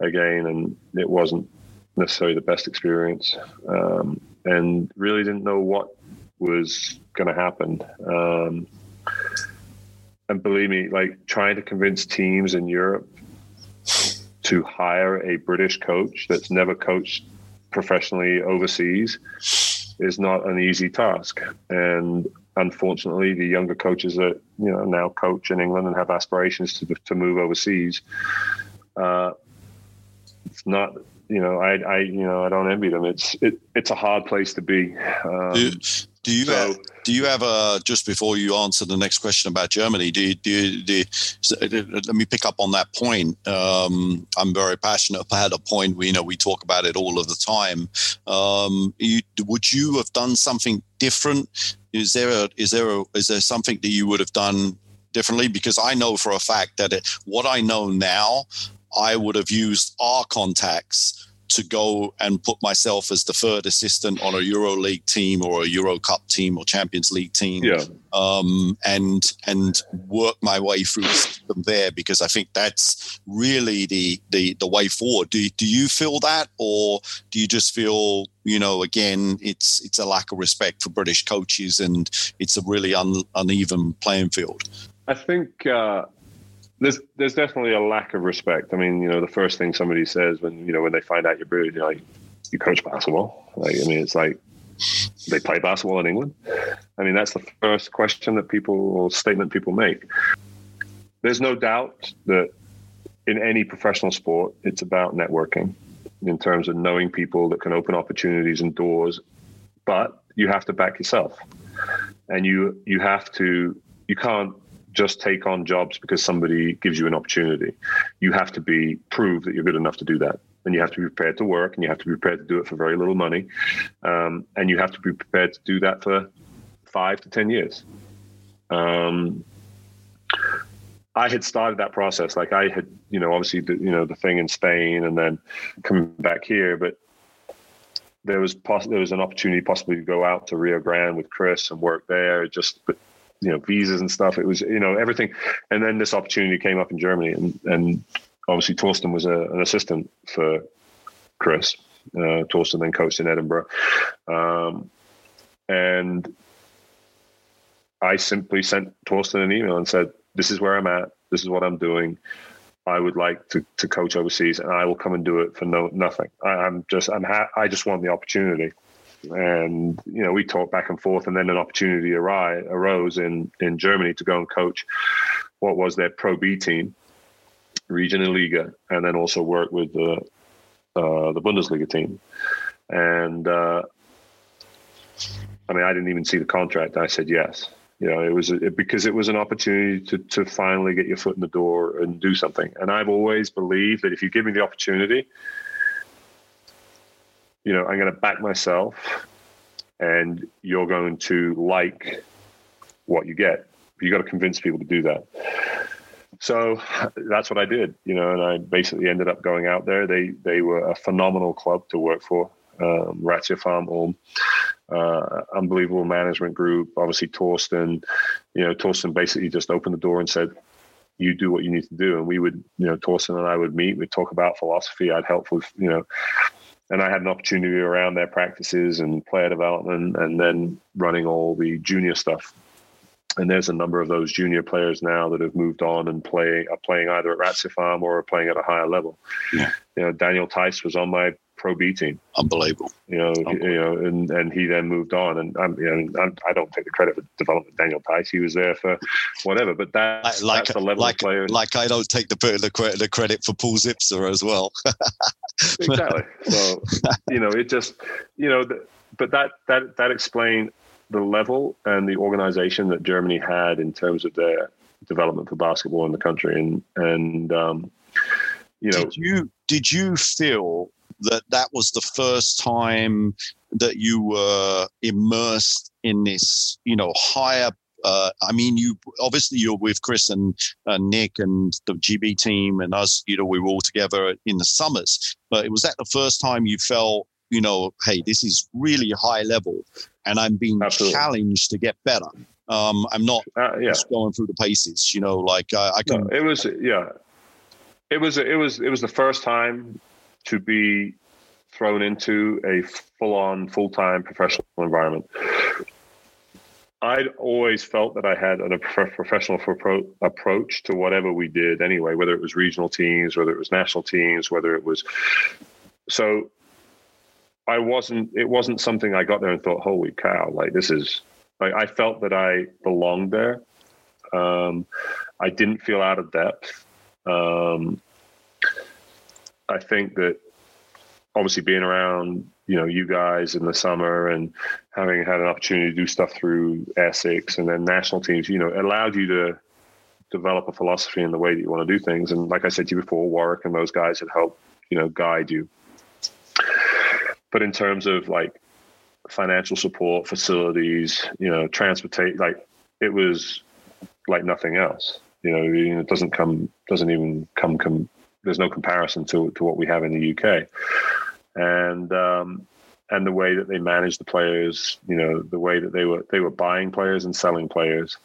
again, and it wasn't necessarily the best experience, um, and really didn't know what was going to happen. Um, and believe me, like trying to convince teams in Europe to hire a British coach that's never coached professionally overseas is not an easy task. And unfortunately, the younger coaches that you know now coach in England and have aspirations to to move overseas, uh, it's not. You know, I, I, you know, I don't envy them. It's, it, it's a hard place to be. Um, do, do, you so, have, do you have a just before you answer the next question about Germany? Do you, do, you, do you, let me pick up on that point. Um, I'm very passionate about a point. We you know we talk about it all of the time. Um, you, would you have done something different is there a is there a is there something that you would have done differently? Because I know for a fact that it, what I know now, I would have used our contacts to go and put myself as the third assistant on a Euro League team or a Euro Cup team or Champions League team, yeah. um, and and work my way through the system there because I think that's really the the, the way forward. Do do you feel that, or do you just feel you know again it's it's a lack of respect for British coaches and it's a really un, uneven playing field? I think. Uh there's there's definitely a lack of respect. I mean, you know, the first thing somebody says when you know when they find out you're British, you're like, you coach basketball. Like, I mean, it's like they play basketball in England. I mean, that's the first question that people or statement people make. There's no doubt that in any professional sport, it's about networking in terms of knowing people that can open opportunities and doors, but you have to back yourself, and you you have to you can't just take on jobs because somebody gives you an opportunity. You have to be prove that you're good enough to do that, and you have to be prepared to work, and you have to be prepared to do it for very little money, um, and you have to be prepared to do that for five to ten years. Um, I had started that process. Like I had, you know, obviously, the, you know, the thing in Spain, and then coming back here, but there was poss- there was an opportunity possibly to go out to Rio Grande with Chris and work there. Just but you know visas and stuff. It was you know everything, and then this opportunity came up in Germany, and and obviously Torsten was a, an assistant for Chris. Uh, Torsten then coached in Edinburgh, um, and I simply sent Torsten an email and said, "This is where I'm at. This is what I'm doing. I would like to, to coach overseas, and I will come and do it for no nothing. I, am just I'm ha- I just want the opportunity." And you know we talked back and forth, and then an opportunity arose in in Germany to go and coach what was their Pro B team, Regional Liga, and then also work with the uh, the Bundesliga team. And uh, I mean, I didn't even see the contract. I said yes. You know, it was it, because it was an opportunity to to finally get your foot in the door and do something. And I've always believed that if you give me the opportunity, you know, I'm going to back myself and you're going to like what you get. You got to convince people to do that. So that's what I did, you know, and I basically ended up going out there. They they were a phenomenal club to work for, um, ratiopharm Ulm, uh, unbelievable management group. Obviously, Torsten, you know, Torsten basically just opened the door and said, "You do what you need to do," and we would, you know, Torsten and I would meet. We'd talk about philosophy. I'd help with, you know, and I had an opportunity around their practices and player development, and then running all the junior stuff. and there's a number of those junior players now that have moved on and play are playing either at ratiopharm or are playing at a higher level. Yeah. You know, Daniel Theis was on my Pro B team. Unbelievable. You know, Unbelievable. you know, and, and he then moved on, and I'm, you know, I'm, I do not take the credit for development. Daniel Theis, he was there for whatever, but that's, like, that's the level like, of players. Like I don't take the the, the credit for Paul Zipser as well. exactly. So you know, it just you know, but that that that explained the level and the organization that Germany had in terms of their development for basketball in the country, and and um, you know, did you did you feel that that was the first time that you were immersed in this, you know, higher uh, I mean, you obviously you're with Chris and uh, Nick and the GB team and us. You know, we were all together in the summers. But it was that the first time you felt, you know, hey, this is really high level, and I'm being Absolutely. challenged to get better. Um, I'm not uh, yeah. just going through the paces. You know, like uh, I can. No, it was yeah. It was it was it was the first time to be thrown into a full-on, full-time professional environment. I'd always felt that I had a professional approach to whatever we did anyway, whether it was regional teams, whether it was national teams, whether it was. So I wasn't, it wasn't something I got there and thought, holy cow, like this is, like, I felt that I belonged there. Um, I didn't feel out of depth. Um, I think that obviously being around you know you guys in the summer and having had an opportunity to do stuff through Essex and then national teams, you know, allowed you to develop a philosophy in the way that you want to do things. And like I said to you before, Warwick and those guys had helped, you know, guide you. But in terms of like financial support, facilities, you know, transportation, like it was like nothing else. You know, it doesn't come, doesn't even come, come there's no comparison to to what we have in the UK, and um, and the way that they managed the players, you know, the way that they were they were buying players and selling players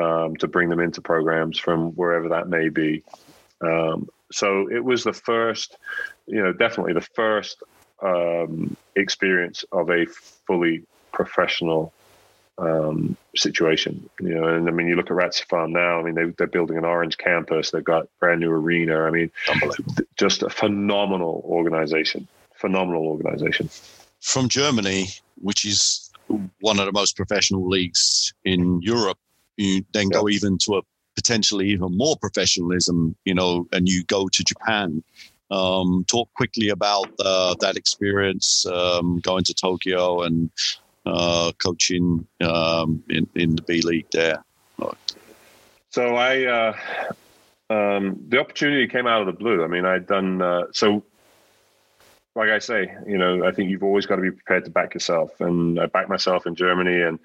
um, to bring them into programs from wherever that may be. Um, so it was the first, you know, definitely the first um, experience of a fully professional um, situation. You know, and I mean, you look at ratiopharm now. I mean, they, they're building an orange campus. They've got brand new arena. I mean, just a phenomenal organization. Phenomenal organization. From Germany, which is one of the most professional leagues in Europe, you then go even to a potentially even more professionalism. You know, and you go to Japan. Um, talk quickly about uh, that experience um, going to Tokyo and uh, coaching um, in, in the B League there? So I, uh, um, the opportunity came out of the blue. I mean, I'd done, uh, so like I say, you know, I think you've always got to be prepared to back yourself. And I backed myself in Germany and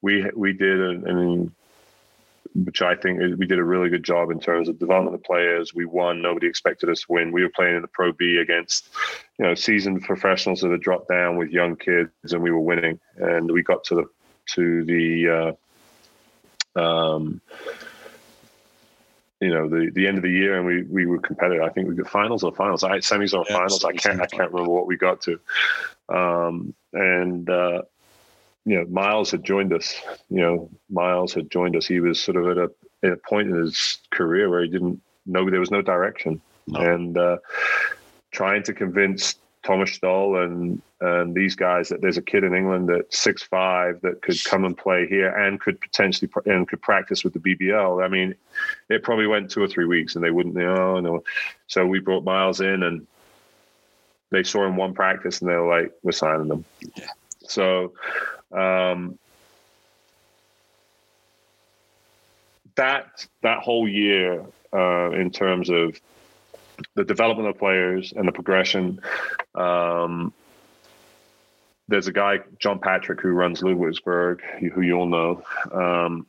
we, we did, an which I think we did a really good job in terms of development of players. We won. Nobody expected us to win. We were playing in the Pro B against, you know, seasoned professionals that had dropped down with young kids, and we were winning. And we got to the to the, uh, um, you know, the the end of the year, and we we were competitive. I think we got finals or finals. I semis or yeah, finals. I can't I can't remember what we got to. Um, and uh, you know, Myles had joined us. You know, Myles had joined us. He was sort of at a, at a point in his career where he didn't know there was no direction, no. and uh, trying to convince Thomas Stoll and and these guys that there's a kid in England at six five that could come and play here and could potentially and could practice with the BBL. I mean, it probably went two or three weeks and they wouldn't know. No. So we brought Myles in and they saw him one practice and they were like, "We're signing them." Yeah. So um, that that whole year, uh, in terms of the development of players and the progression, um, there's a guy John Patrick who runs Ludwigsburg, who you all know. Um,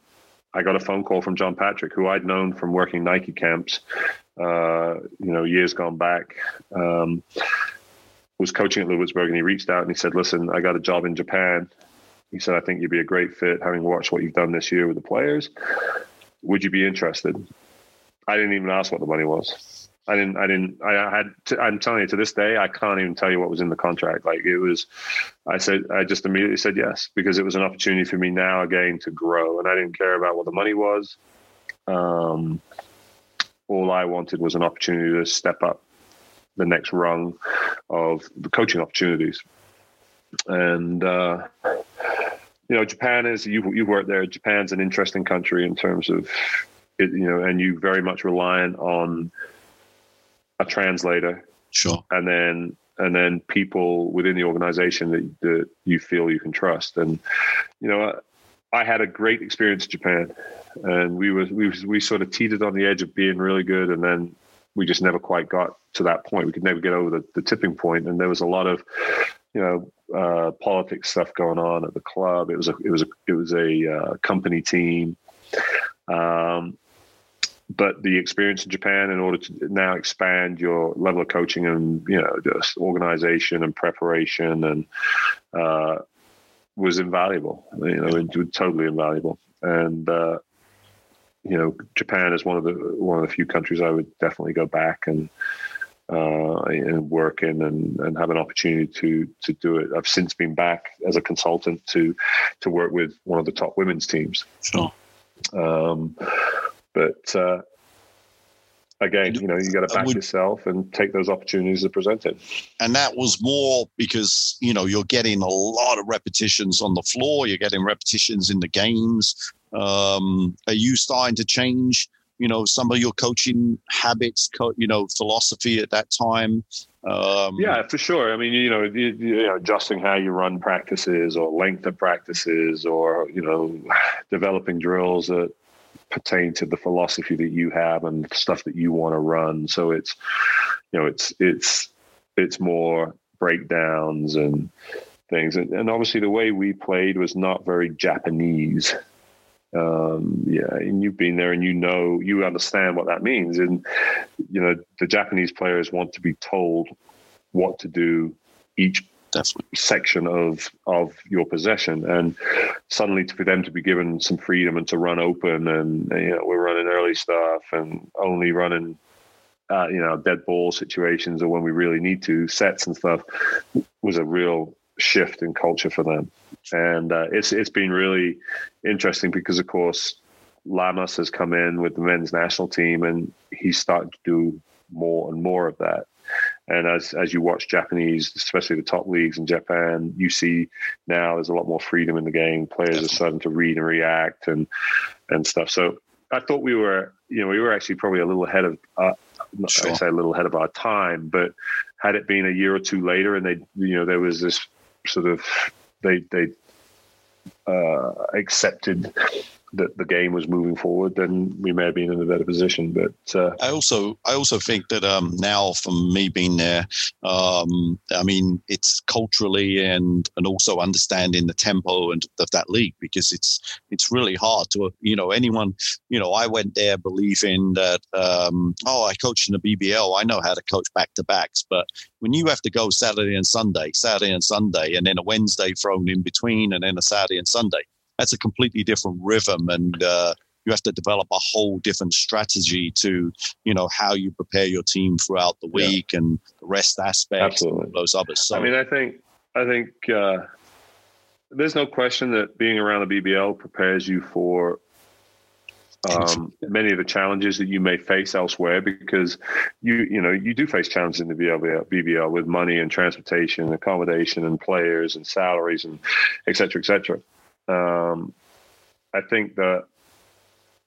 I got a phone call from John Patrick, who I'd known from working Nike camps, uh, you know, years gone back. Um, was coaching at Ludwigsburg, and he reached out and he said, "Listen, I got a job in Japan. He said, I think you'd be a great fit having watched what you've done this year with the players. Would you be interested? I didn't even ask what the money was. I didn't. I didn't. I had. To, I'm telling you, to this day, I can't even tell you what was in the contract. Like it was. I said. I just immediately said yes because it was an opportunity for me now again to grow, and I didn't care about what the money was. Um, all I wanted was an opportunity to step up the next rung of the coaching opportunities, and. Uh, you know, Japan is you you worked there. Japan's an interesting country in terms of it, you know, and you very much reliant on a translator. Sure. And then and then people within the organization that, that you feel you can trust. And you know, I, I had a great experience in Japan, and we were we was, we sort of teetered on the edge of being really good, and then we just never quite got to that point. We could never get over the, the tipping point, and there was a lot of you know uh, politics stuff going on at the club. It was a it was a it was a uh, company team. Um, but the experience in Japan in order to now expand your level of coaching and you know just organization and preparation and uh, was invaluable. You know, totally invaluable. And uh, you know, Japan is one of the one of the few countries I would definitely go back and uh, and work in and, and have an opportunity to to do it. I've since been back as a consultant to to work with one of the top women's teams. Sure. Um, but uh, again, you know, you got to back would, yourself and take those opportunities that presented. And that was more because you know you're getting a lot of repetitions on the floor. You're getting repetitions in the games. Um, are you starting to change? You know, some of your coaching habits, co- you know, philosophy at that time. Um, yeah, for sure. I mean, you know, you, you know, adjusting how you run practices or length of practices, or you know, developing drills that pertain to the philosophy that you have and stuff that you want to run. So it's, you know, it's it's it's more breakdowns and things. And, and obviously, the way we played was not very Japanese. Um, yeah, and you've been there and you know you understand what that means. And you know, the Japanese players want to be told what to do each Definitely. section of of your possession and suddenly for them to be given some freedom and to run open and you know we're running early stuff and only running uh, you know dead ball situations or when we really need to sets and stuff was a real shift in culture for them and uh, it's it's been really interesting because of course Lamas has come in with the men's national team and he's starting to do more and more of that and as as you watch Japanese, especially the top leagues in Japan, you see now there's a lot more freedom in the game. Players are starting to read and react and and stuff. So I thought we were, you know, we were actually probably a little ahead of, uh, sure. I say a little ahead of our time. But had it been a year or two later, and they, you know, there was this sort of they they uh, accepted that the game was moving forward, then we may have been in a better position. But uh, I also I also think that um, now, from me being there, um, I mean it's culturally and and also understanding the tempo and of that league because it's it's really hard to you know anyone you know I went there believing that um, oh I coach in the BBL I know how to coach back to backs, but when you have to go Saturday and Sunday, Saturday and Sunday, and then a Wednesday thrown in between, and then a Saturday and Sunday that's a completely different rhythm and uh, you have to develop a whole different strategy to you know how you prepare your team throughout the week yeah. and the rest aspects Absolutely. those others so i mean i think i think uh, there's no question that being around the bbl prepares you for um, many of the challenges that you may face elsewhere because you you know you do face challenges in the BBL, BBL with money and transportation and accommodation and players and salaries and et cetera, et cetera. Um, I think that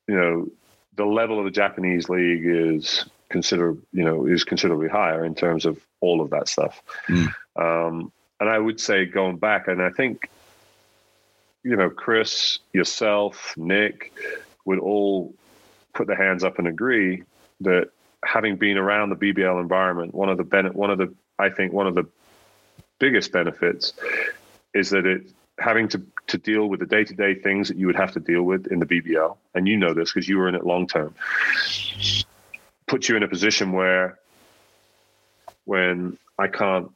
you know the level of the Japanese league is consider you know is considerably higher in terms of all of that stuff. Mm. Um, and I would say going back, and I think you know Chris, yourself, Nick would all put their hands up and agree that having been around the BBL environment, one of the ben- one of the I think one of the biggest benefits is that it having to, to deal with the day to day things that you would have to deal with in the BBL, and you know this because you were in it long term, puts you in a position where when I can't,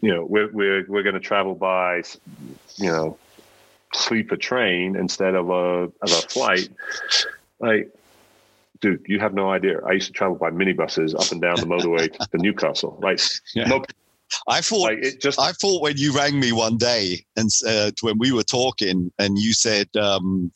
you know, we're we're we're going to travel by, you know, sleeper train instead of a of a flight, like dude, you have no idea. I used to travel by minibuses up and down the motorway to Newcastle. Like, yeah. no I thought like it just I thought when you rang me one day and uh, when we were talking and you said, um,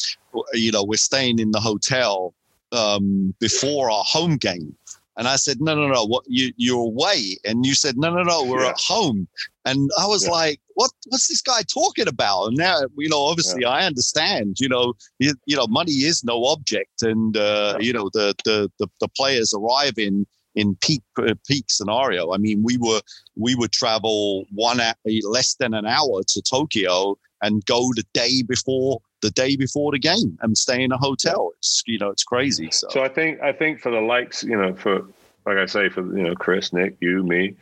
you know, we're staying in the hotel um, before our home game. And I said, no, no, no, what you you're away. And you said, no, no, no, we're yeah. at home. And I was yeah. like, what what's this guy talking about? And now, you know, obviously yeah. I understand, you know, you, you, know, money is no object. And uh, you know, the, the the the players arrive in peak uh, peak scenario. I mean, we were we would travel one less than an hour to Tokyo and go the day before the day before the game and stay in a hotel. It's you know it's crazy. So. so I think I think for the likes, you know, for like I say, for you know Chris, Nick, you, me,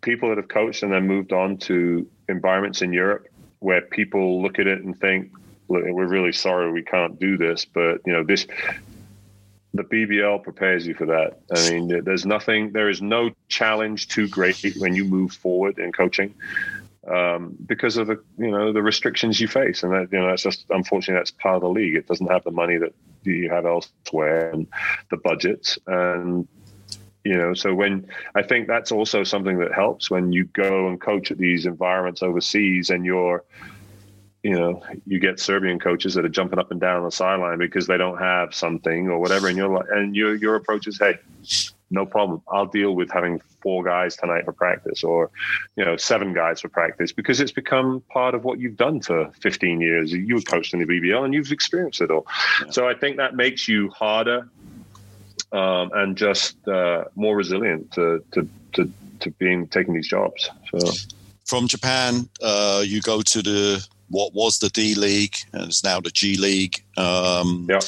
people that have coached and then moved on to environments in Europe where people look at it and think, we're really sorry we can't do this, but you know this the BBL prepares you for that. I mean, there's nothing, there is no challenge too great when you move forward in coaching um, because of the you know the restrictions you face, and that you know that's just unfortunately that's part of the league. It doesn't have the money that you have elsewhere and the budgets and you know so when i think that's also something that helps when you go and coach at these environments overseas and you're you know you get serbian coaches that are jumping up and down on the sideline because they don't have something or whatever and you're and your your approach is hey no problem. I'll deal with having four guys tonight for practice or, you know, seven guys for practice because it's become part of what you've done for 15 years. You were coached in the BBL and you've experienced it all. Yeah. So I think that makes you harder um, and just uh, more resilient to, to, to, to being taking these jobs. So from Japan, uh, you go to the what was the D League and it's now the G League. Um, yeah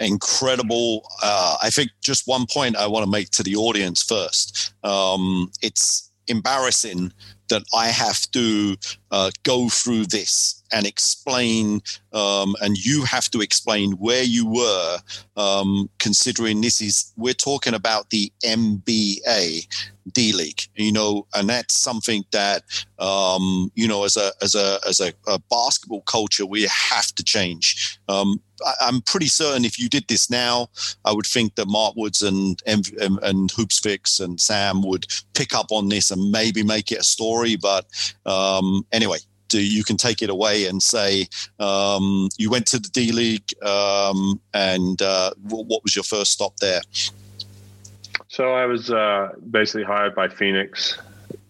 incredible. Uh, I think just one point I want to make to the audience first. Um, it's embarrassing that I have to uh, go through this and explain, um, and you have to explain where you were, um, considering this is, we're talking about the NBA D League, you know, and that's something that, um, you know, as a, as a, as a, a, basketball culture, we have to change. Um, I, am pretty certain if you did this now, I would think that Mark Woods and, and, and Hoopsfix and Sam would pick up on this and maybe make it a story. But um, anyway, do, you can take it away and say um, you went to the D League um, and uh, what was your first stop there? So I was uh, basically hired by Phoenix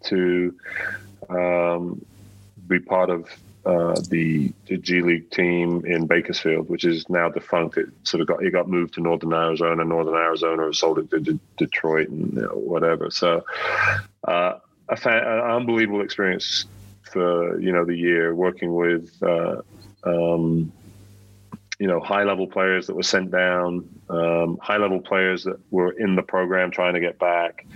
to um, be part of uh, the, the, G League team in Bakersfield, which is now defunct. It sort of got it got moved to Northern Arizona. Northern Arizona sold it to D- Detroit and you know, whatever. So, uh, a an unbelievable experience you know the year working with uh, um, you know high level players that were sent down, um, high level players that were in the program trying to get back.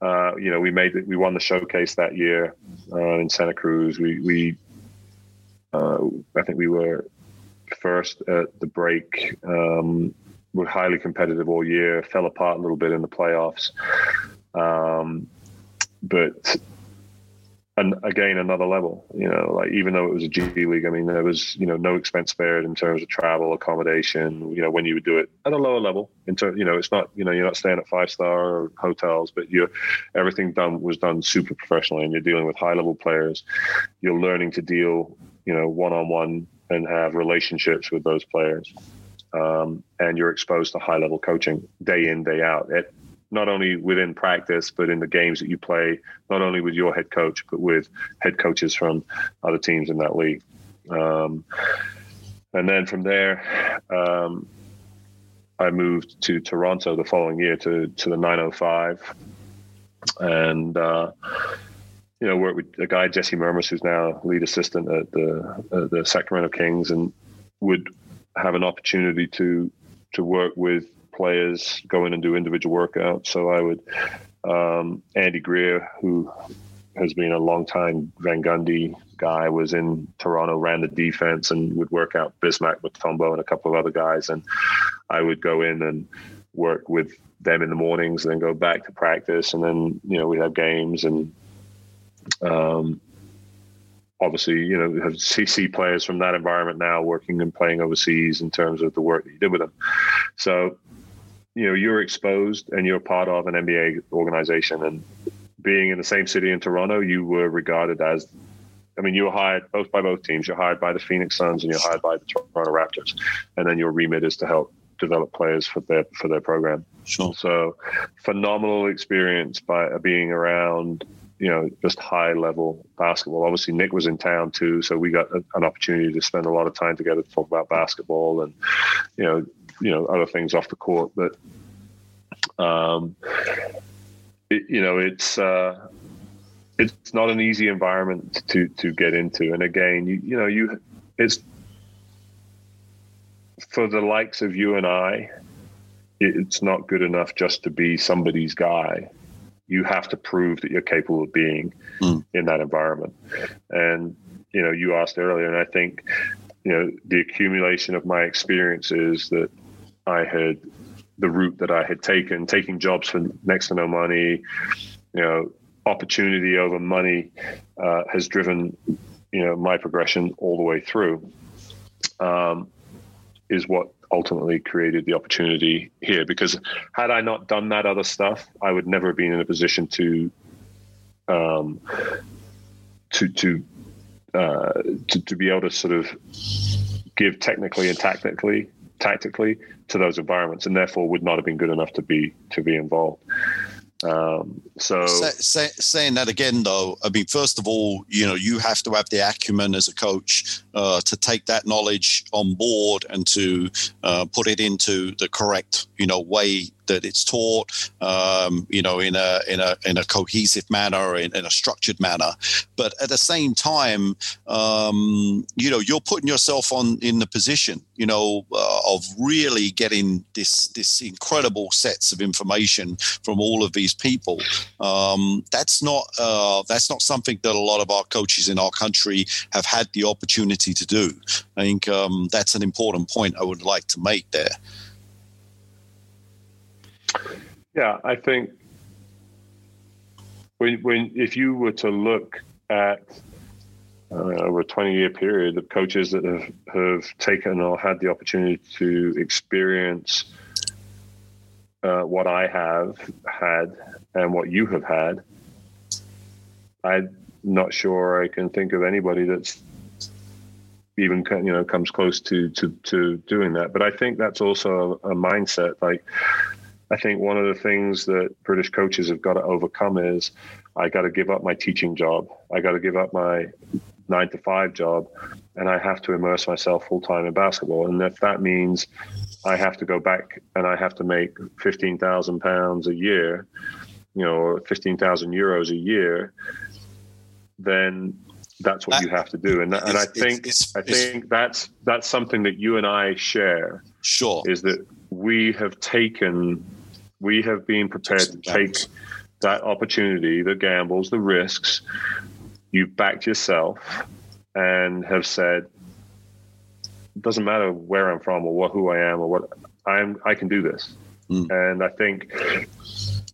Uh, you know, we made we won the showcase that year uh, in Santa Cruz. We we uh, I think we were first at the break. Um, we're highly competitive all year. Fell apart a little bit in the playoffs, um, but and again another level you know like even though it was a g league i mean there was you know no expense spared in terms of travel accommodation you know when you would do it at a lower level in terms you know it's not you know you're not staying at five star hotels but you're everything done was done super professionally and you're dealing with high level players. You're learning to deal you know one on one and have relationships with those players um, and you're exposed to high level coaching day in day out at not only within practice, but in the games that you play, not only with your head coach, but with head coaches from other teams in that league. Um, and then from there, um, I moved to Toronto the following year to, to the 905. And, uh, you know, worked with a guy, Jesse Mermuys, who's now lead assistant at the, uh, the Sacramento Kings, and would have an opportunity to to work with players go in and do individual workouts. So I would, um, Andy Greer, who has been a long time Van Gundy guy, was in Toronto, ran the defense, and would work out Bismack Biyombo and a couple of other guys. And I would go in and work with them in the mornings, and then go back to practice, and then you know we'd have games and. Um, obviously, you know, have CC players from that environment now working and playing overseas in terms of the work that you did with them. So you know you're exposed and you're part of an NBA organization and being in the same city in Toronto, you were regarded as I mean, you were hired both by both teams. You're hired by the Phoenix Suns and you're hired by the Toronto Raptors, and then your remit is to help develop players for their for their program. Sure. So, phenomenal experience by being around you know just high level basketball. Obviously, Nick was in town too, so we got a, an opportunity to spend a lot of time together to talk about basketball and you know you know other things off the court. But um, it, you know it's. Uh, it's not an easy environment to to get into. And again, you you know you it's for the likes of you and I, it's not good enough just to be somebody's guy. You have to prove that you're capable of being mm. in that environment. And you know, you asked earlier, and I think you know the accumulation of my experiences that I had the route that I had taken, taking jobs for next to no money, you know, opportunity over money uh, has driven you know my progression all the way through um, is what ultimately created the opportunity here. Because had i not done that other stuff i would never have been in a position to um, to to, uh, to to be able to sort of give technically and tactically tactically to those environments and therefore would not have been good enough to be to be involved. Um, so say, say, saying that again, though, I mean, first of all, you know, you have to have the acumen as a coach uh, to take that knowledge on board and to uh, put it into the correct, you know, way that it's taught, um, you know, in a in a in a cohesive manner, in, in a structured manner. But at the same time, um, you know, you're putting yourself on in the position, you know, uh, of really getting this this incredible sets of information from all of these people. Um, that's not uh, that's not something that a lot of our coaches in our country have had the opportunity to do. I think um, that's an important point I would like to make there. Yeah, I think when when if you were to look at uh, over a 20 year period of coaches that have, have taken or had the opportunity to experience uh, what I have had and what you have had, I'm not sure I can think of anybody that's even you know comes close to to to doing that. But I think that's also a, a mindset. Like I think one of the things that British coaches have got to overcome is I got to give up my teaching job. I got to give up my nine to five job, and I have to immerse myself full time in basketball. And if that means I have to go back and I have to make fifteen thousand pounds a year, you know, or fifteen thousand euros a year, then that's what you have to do. And and I think it's, it's, I think that's that's something that you and I share. Sure, is that we have taken we have been prepared to take that opportunity, the gambles, the risks. You've backed yourself and have said, it doesn't matter where I'm from or what, who I am or what I'm, I can do this. Mm. And I think,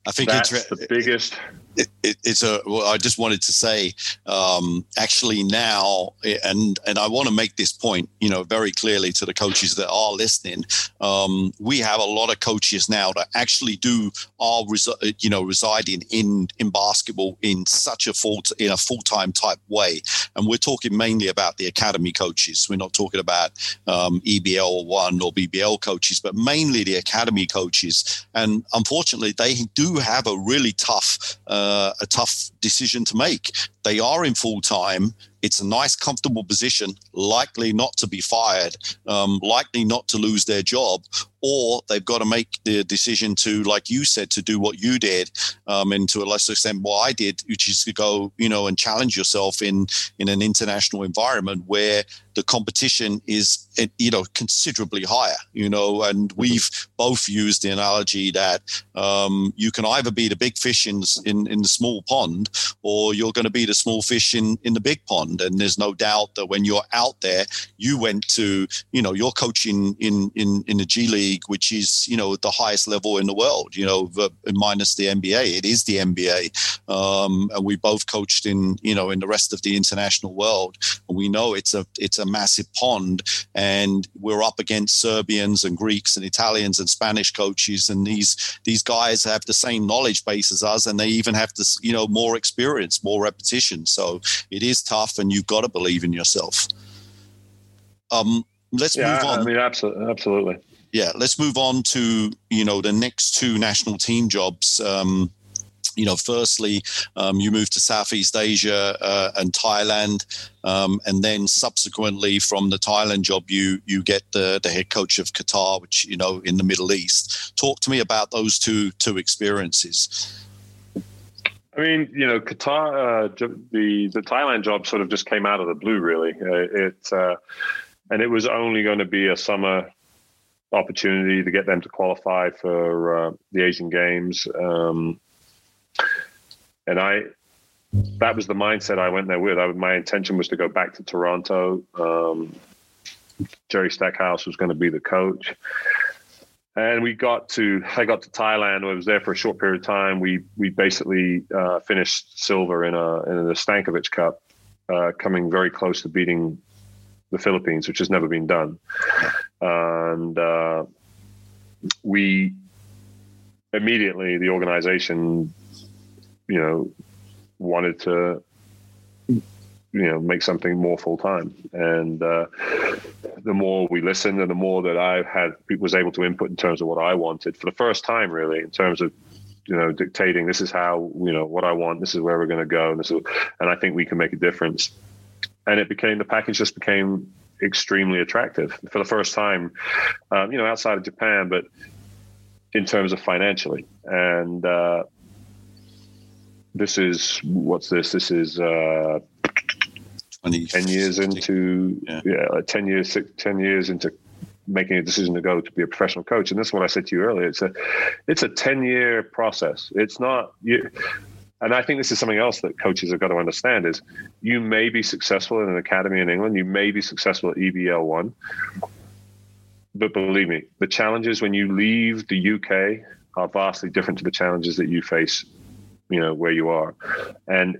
I think that's it's the biggest it, it, it's a well, I just wanted to say um, actually now and and I want to make this point you know very clearly to the coaches that are listening. Um, we have a lot of coaches now that actually do are resi- you know residing in in basketball in such a full in a full-time type way. And we're talking mainly about the academy coaches. We're not talking about um, EBL one or BBL coaches but mainly the academy coaches. And unfortunately they do have a really tough uh, a tough decision to make. They are in full time. It's a nice, comfortable position, likely not to be fired, um, likely not to lose their job, or they've got to make the decision to, like you said, to do what you did, um, and to a lesser extent what I did, which is to go, you know, and challenge yourself in in an international environment where the competition is, you know, considerably higher. You know, and mm-hmm. we've both used the analogy that um, you can either be the big fish in, in in the small pond, or you're going to be the small fish in in the big pond. And there's no doubt that when you're out there, you went to, you know, you're coaching in in in the G League league, which is you know the highest level in the world. You know, minus the NBA, it is the NBA, um, and we both coached in you know in the rest of the international world, and we know it's a it's a massive pond, and we're up against Serbians and Greeks and Italians and Spanish coaches, and these these guys have the same knowledge base as us, and they even have this you know more experience, more repetition. So it is tough, and you've got to believe in yourself. Um, let's yeah, move on. I mean, absolutely, absolutely. Yeah, let's move on to you know the next two national team jobs. Um, you know, firstly, um, you moved to Southeast Asia uh, and Thailand, um, and then subsequently from the Thailand job, you you get the the head coach of Qatar, which you know in the Middle East. Talk to me about those two two experiences. I mean, you know, Qatar, uh, the the Thailand job sort of just came out of the blue, really. Uh, it uh, and it was only going to be a summer opportunity to get them to qualify for uh, the Asian Games. Um, and I, that was the mindset I went there with. I, my intention was to go back to Toronto. Um, Jerry Stackhouse was going to be the coach. And we got to, I got to Thailand. I was there for a short period of time. We we basically uh, finished silver in a in the Stankovic Cup, uh, coming very close to beating the Philippines, which has never been done. And uh, we immediately, the organization, you know, wanted to, you know, make something more full time. And uh, the more we listened, and the more that I had was able to input in terms of what I wanted for the first time, really, in terms of you know dictating this is how you know what I want, this is where we're going to go, and this is, and I think we can make a difference and it became the package just became extremely attractive for the first time, um, you know, outside of Japan, but in terms of financially. And uh, this is what's this? This is uh, 20, 10 years into yeah, yeah 10 years, six, 10 years into making a decision to go to be a professional coach. And this is what I said to you earlier. It's a, it's a 10 year process. It's not, you, and I think this is something else that coaches have got to understand is you may be successful in an academy in England, you may be successful at EBL one, but believe me, the challenges when you leave the UK are vastly different to the challenges that you face, you know, where you are, and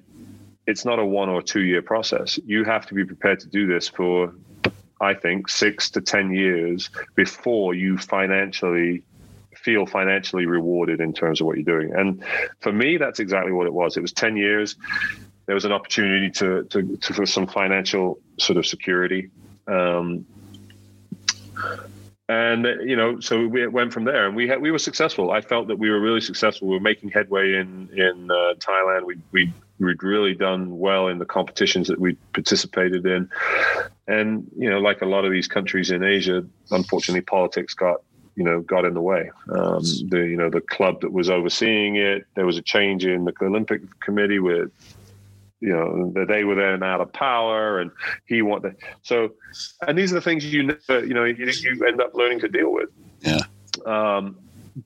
it's not a one or two year process. You have to be prepared to do this for, I think, six to ten years before you financially feel financially rewarded in terms of what you're doing. And for me, that's exactly what it was. It was 10 years. There was an opportunity to, to, to for some financial sort of security. Um, and you know, so we went from there, and we had we were successful. I felt that we were really successful. We were making headway in in uh, Thailand. We we we'd really done well in the competitions that we participated in, and you know, like a lot of these countries in Asia, unfortunately, politics got you know got in the way. Um, the you know the club that was overseeing it, there was a change in the Olympic Committee with you know that they were then out of power, and he wanted so. And these are the things you never you know you, you end up learning to deal with. Yeah. Um,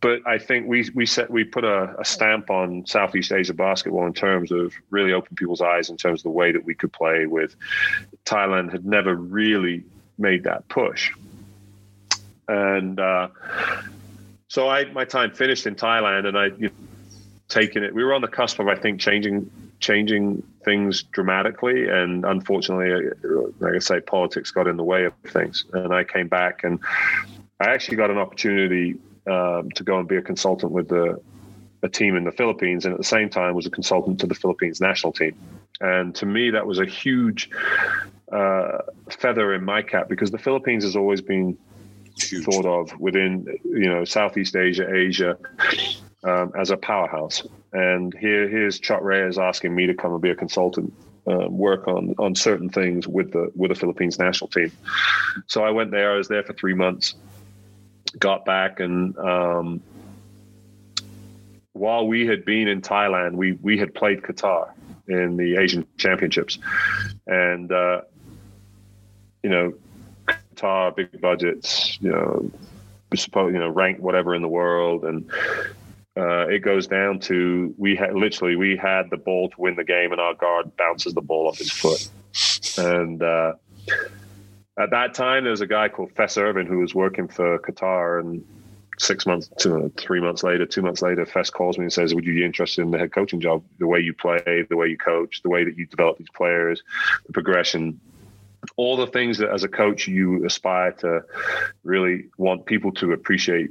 but I think we we set we put a, a, stamp on Southeast Asia basketball in terms of really open people's eyes in terms of the way that we could play. With Thailand had never really made that push and uh, so I my time finished in Thailand, and I you know, taken it. We were on the cusp of I think changing changing things dramatically, and unfortunately, like I say, politics got in the way of things. And I came back, and I actually got an opportunity um, to go and be a consultant with the a team in the Philippines, and at the same time was a consultant to the Philippines national team. And to me, that was a huge uh, feather in my cap because the Philippines has always been Huge. thought of within you know Southeast Asia, Asia um, as a powerhouse. And here, here's Chot Reyes asking me to come and be a consultant, um, work on on certain things with the with the Philippines national team. So I went there. I was there for three months. Got back and. Um, while we had been in Thailand, we we had played Qatar in the Asian Championships, and uh, you know Qatar, big budgets, you know, you know, ranked whatever in the world, and uh, it goes down to we had literally we had the ball to win the game, and our guard bounces the ball off his foot, and. Uh, at that time, there was a guy called Fess Irvin who was working for Qatar, and six months, three months later, two months later, Fess calls me and says, "Would you be interested in the head coaching job? The way you play, the way you coach, the way that you develop these players, the progression." All the things that as a coach you aspire to really want people to appreciate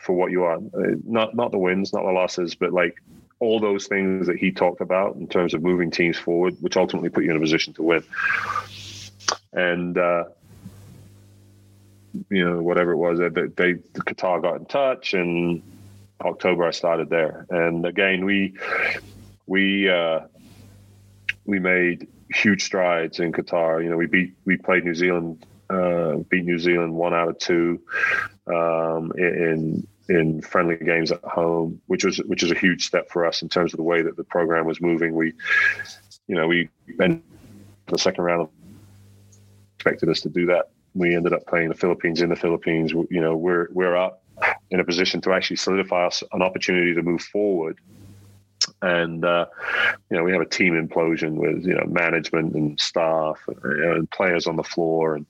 for what you are. Uh, not not the wins, not the losses, but like all those things that he talked about in terms of moving teams forward, which ultimately put you in a position to win. And uh, you know, whatever it was, they, they the Qatar got in touch, and October I started there. And again, we we uh, we made huge strides in Qatar. You know, we beat we played New Zealand, uh, beat New Zealand one out of two um, in in friendly games at home, which was which is a huge step for us in terms of the way that the program was moving. We, you know, we and the second round expected us to do that. We ended up playing the Philippines in the Philippines. You know, we're we're up in a position to actually solidify us an opportunity to move forward. And uh, you know, we have a team implosion with you know management and staff and, and players on the floor, and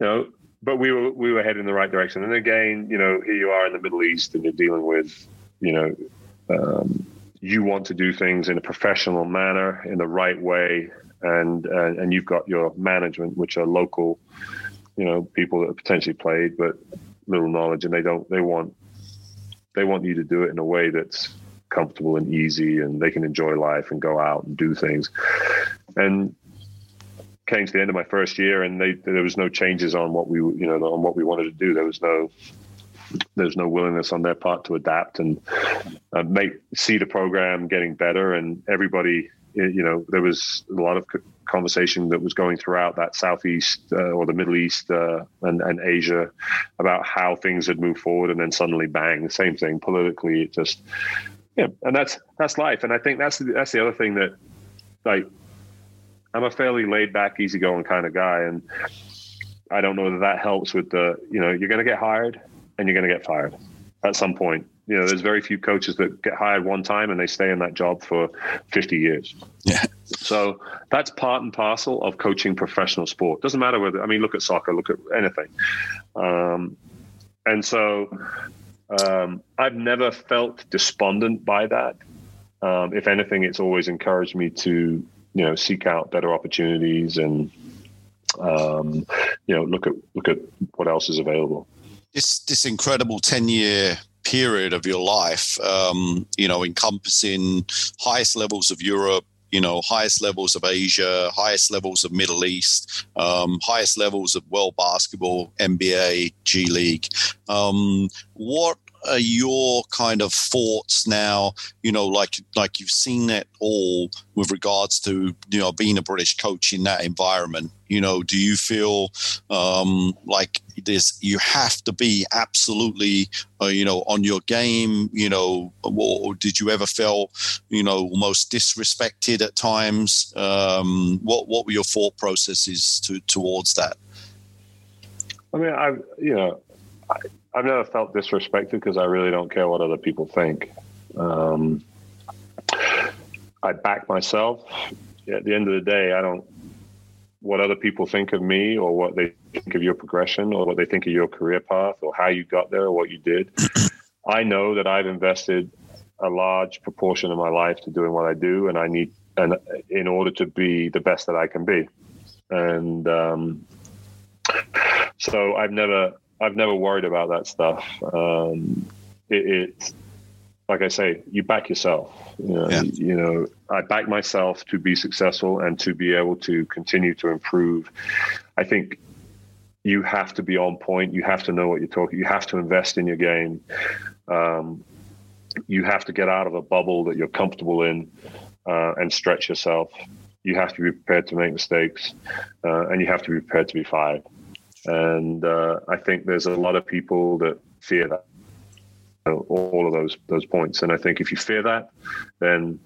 you know, but we were we were heading in the right direction. And again, you know, here you are in the Middle East, and you're dealing with, you know, um, you want to do things in a professional manner, in the right way, and uh, and you've got your management, which are local, you know, people that have potentially played but little knowledge, and they don't they want they want you to do it in a way that's comfortable and easy, and they can enjoy life and go out and do things. And came to the end of my first year, and they, there was no changes on what we you know on what we wanted to do. There was no there's no willingness on their part to adapt and uh, make see the program getting better, and everybody you know there was a lot of conversation that was going throughout that southeast uh, or the Middle East uh, and, and Asia about how things had moved forward, and then suddenly bang, the same thing politically. It just yeah, and that's that's life, and I think that's the, that's the other thing that like I'm a fairly laid back, easygoing kind of guy, and I don't know that that helps with the you know you're going to get hired and you're going to get fired at some point. You know, there's very few coaches that get hired one time and they stay in that job for 50 years. Yeah. So that's part and parcel of coaching professional sport. Doesn't matter whether I mean, look at soccer, look at anything. Um, and so um, I've never felt despondent by that. Um, if anything, it's always encouraged me to you know seek out better opportunities and um, you know look at look at what else is available. This this incredible ten year period of your life, um, you know, encompassing highest levels of Europe, you know, highest levels of Asia, highest levels of Middle East, um, highest levels of world basketball, NBA, G League. Um, what are your kind of thoughts now? You know, like like you've seen it all with regards to you know being a British coach in that environment. You know, do you feel um, like this? You have to be absolutely, uh, you know, on your game. You know, or, did you ever feel, you know, almost disrespected at times? Um, what what were your thought processes to, towards that? I mean, I you know, I, I've never felt disrespected because I really don't care what other people think. Um, I back myself. At the end of the day, I don't what other people think of me or what they think of your progression or what they think of your career path or how you got there or what you did. I know that I've invested a large proportion of my life to doing what I do, and I need and in order to be the best that I can be. And um, so I've never I've never worried about that stuff. Um, it, it, like I say, you back yourself. You know, yeah. you know, I back myself to be successful and to be able to continue to improve. I think you have to be on point. You have to know what you're talking. You have to invest in your game. Um, you have to get out of a bubble that you're comfortable in uh, and stretch yourself. You have to be prepared to make mistakes, uh, and you have to be prepared to be fired. And uh, I think there's a lot of people that fear that all of those those points. And I think if you fear that, then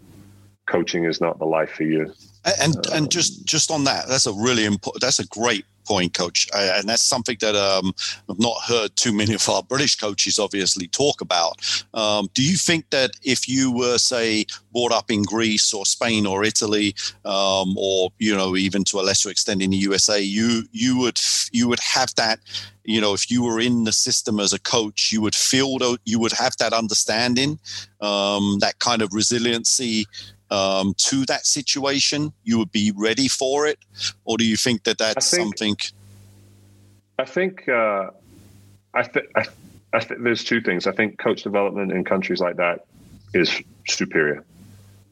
coaching is not the life for you. And and, um, just just on that, that's a really important. That's a great point, Coach, and that's something that um, I've not heard too many of our British coaches obviously talk about. Um, do you think that if you were, say, brought up in Greece or Spain or Italy, um, or you know, even to a lesser extent in the USA, you you would you would have that you know, if you were in the system as a coach, you would feel you would have that understanding, um, that kind of resiliency um, to that situation. You would be ready for it, or do you think that that's think, something? I think uh, I think I think there's two things. I think coach development in countries like that is superior.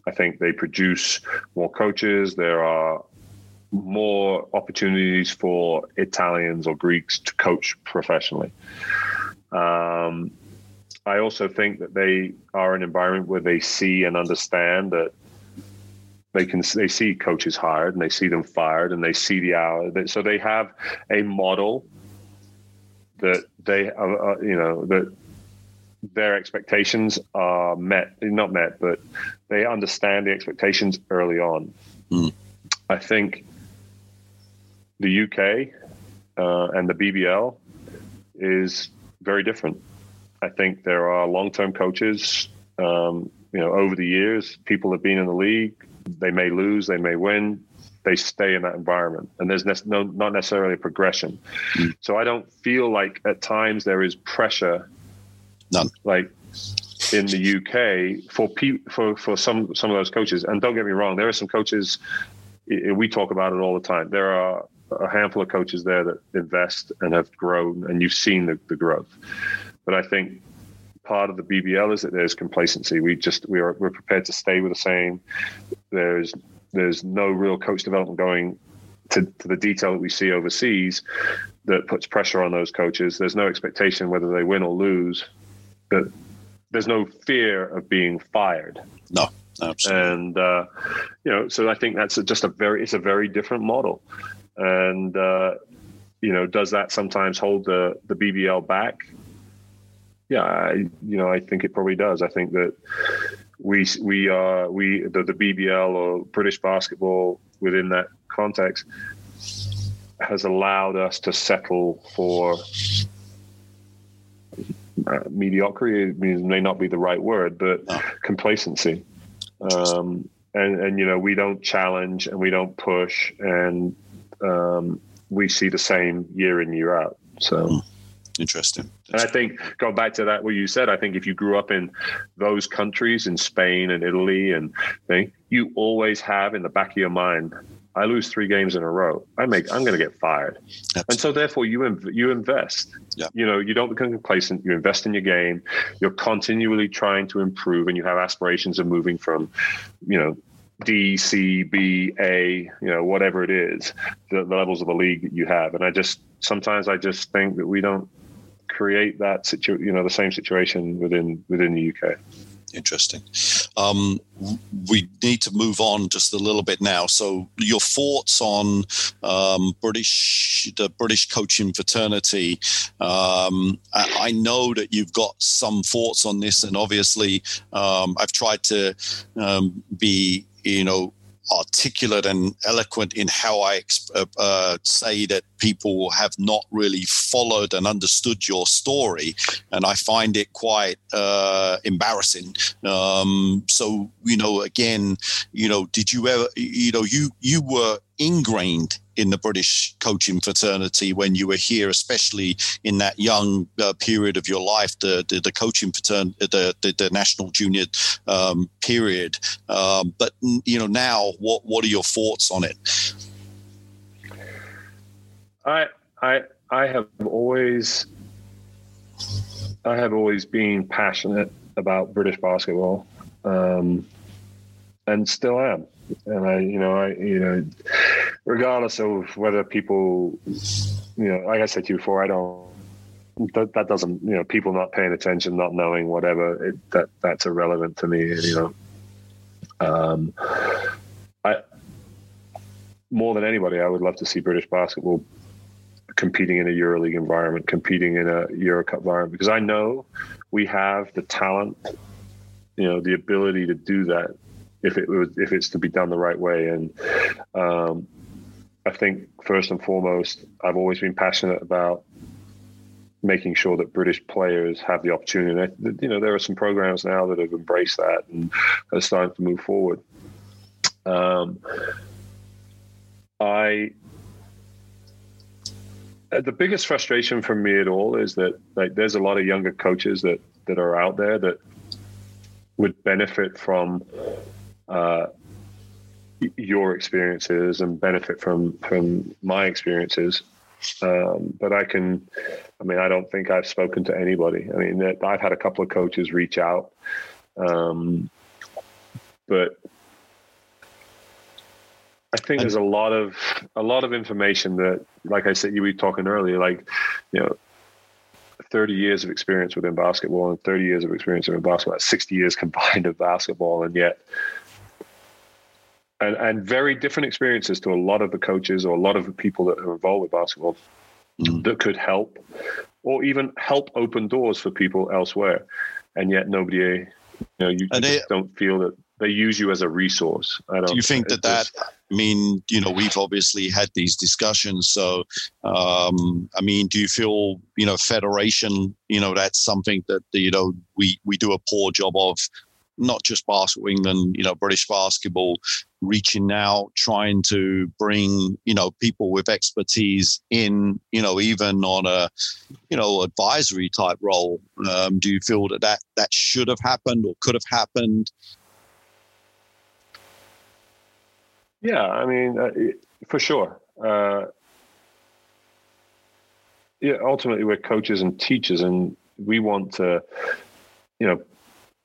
I think they produce more coaches. There are more opportunities for Italians or Greeks to coach professionally. Um, I also think that they are an environment where they see and understand that they can they see coaches hired and they see them fired and they see the hour so they have a model that they uh, you know that their expectations are met not met but they understand the expectations early on mm. i think the UK uh, and the BBL is very different. I think there are long-term coaches. Um, you know, over the years, people have been in the league. They may lose, they may win. They stay in that environment, and there's ne- no not necessarily a progression. Mm. So I don't feel like at times there is pressure. None. Like in the UK for pe- for for some some of those coaches. And don't get me wrong, there are some coaches. We talk about it all the time. There are a handful of coaches there that invest and have grown, and you've seen the, the growth. But I think part of the BBL is that there's complacency. We just we are we're prepared to stay with the same. There's there's no real coach development going to, to the detail that we see overseas that puts pressure on those coaches. There's no expectation whether they win or lose. But there's no fear of being fired. No. Absolutely. And uh, you know, so I think that's a, just a very it's a very different model and uh, you know, does that sometimes hold the the BBL back? Yeah, I, you know, I think it probably does. I think that we we are we the, the BBL or British basketball within that context has allowed us to settle for uh, mediocrity may not be the right word, but complacency. Um, and and you know we don't challenge and we don't push and um, we see the same year in year out. So. Hmm. Interesting. And I think going back to that, what you said, I think if you grew up in those countries, in Spain and Italy, and thing, you always have in the back of your mind, I lose three games in a row. I make, I'm going to get fired, Absolutely. and so therefore you inv- you invest. Yeah. You know, you don't become complacent. You invest in your game. You're continually trying to improve, and you have aspirations of moving from, you know, D, C, B, A, you know, whatever it is, the, the, levels of the league that you have. And I just sometimes I just think that we don't create that situ, you know, the same situation within within the UK. Interesting. Um, we need to move on just a little bit now. So, your thoughts on um, British the British coaching fraternity? Um, I, I, know that you've got some thoughts on this, and obviously, um, I've tried to um, be you know articulate and eloquent in how I uh, uh, say that people have not really followed and understood your story, and I find it quite uh, embarrassing. Um, so you know, again, you know, did you ever, you know, you you were ingrained in the British coaching fraternity when you were here, especially in that young uh, period of your life, the the, the coaching fraternity, the, the, the national junior um, period. Um, but you know now, what what are your thoughts on it? I I I have always I have always been passionate about British basketball, um, and still am and I, you know, I, you know, regardless of whether people, you know, like I said to you before, I don't. That, that doesn't, you know, people not paying attention, not knowing, whatever. It, that that's irrelevant to me. You know, um, I more than anybody, I would love to see British basketball competing in a EuroLeague environment, competing in a Euro Cup environment, because I know we have the talent, you know, the ability to do that if it was if it's to be done the right way. And um, I think first and foremost, I've always been passionate about making sure that British players have the opportunity. You know, there are some programs now that have embraced that and are starting to move forward. Um, I uh, the biggest frustration for me at all is that like there's a lot of younger coaches that that are out there that would benefit from uh, your experiences and benefit from from my experiences. Um, but I can, I mean, I don't think I've spoken to anybody. I mean, I've had a couple of coaches reach out, um, but I think there's a lot of a lot of information that, like I said, you were talking earlier, like you know, 30 years of experience within basketball and 30 years of experience within basketball, 60 years combined of basketball, and yet, and and very different experiences to a lot of the coaches or a lot of the people that are involved with basketball mm. that could help, or even help open doors for people elsewhere, and yet nobody, you know, you, you don't feel that they use you as a resource. I don't. Do you think that that? I mean, you know, we've obviously had these discussions. So, um, I mean, do you feel, you know, federation, you know, that's something that you know we we do a poor job of, not just basketball England, you know, British basketball, reaching out, trying to bring, you know, people with expertise in, you know, even on a, you know, advisory type role. Um, do you feel that that that should have happened or could have happened? Yeah, I mean, uh, for sure. Uh, yeah, ultimately, we're coaches and teachers, and we want to, you know,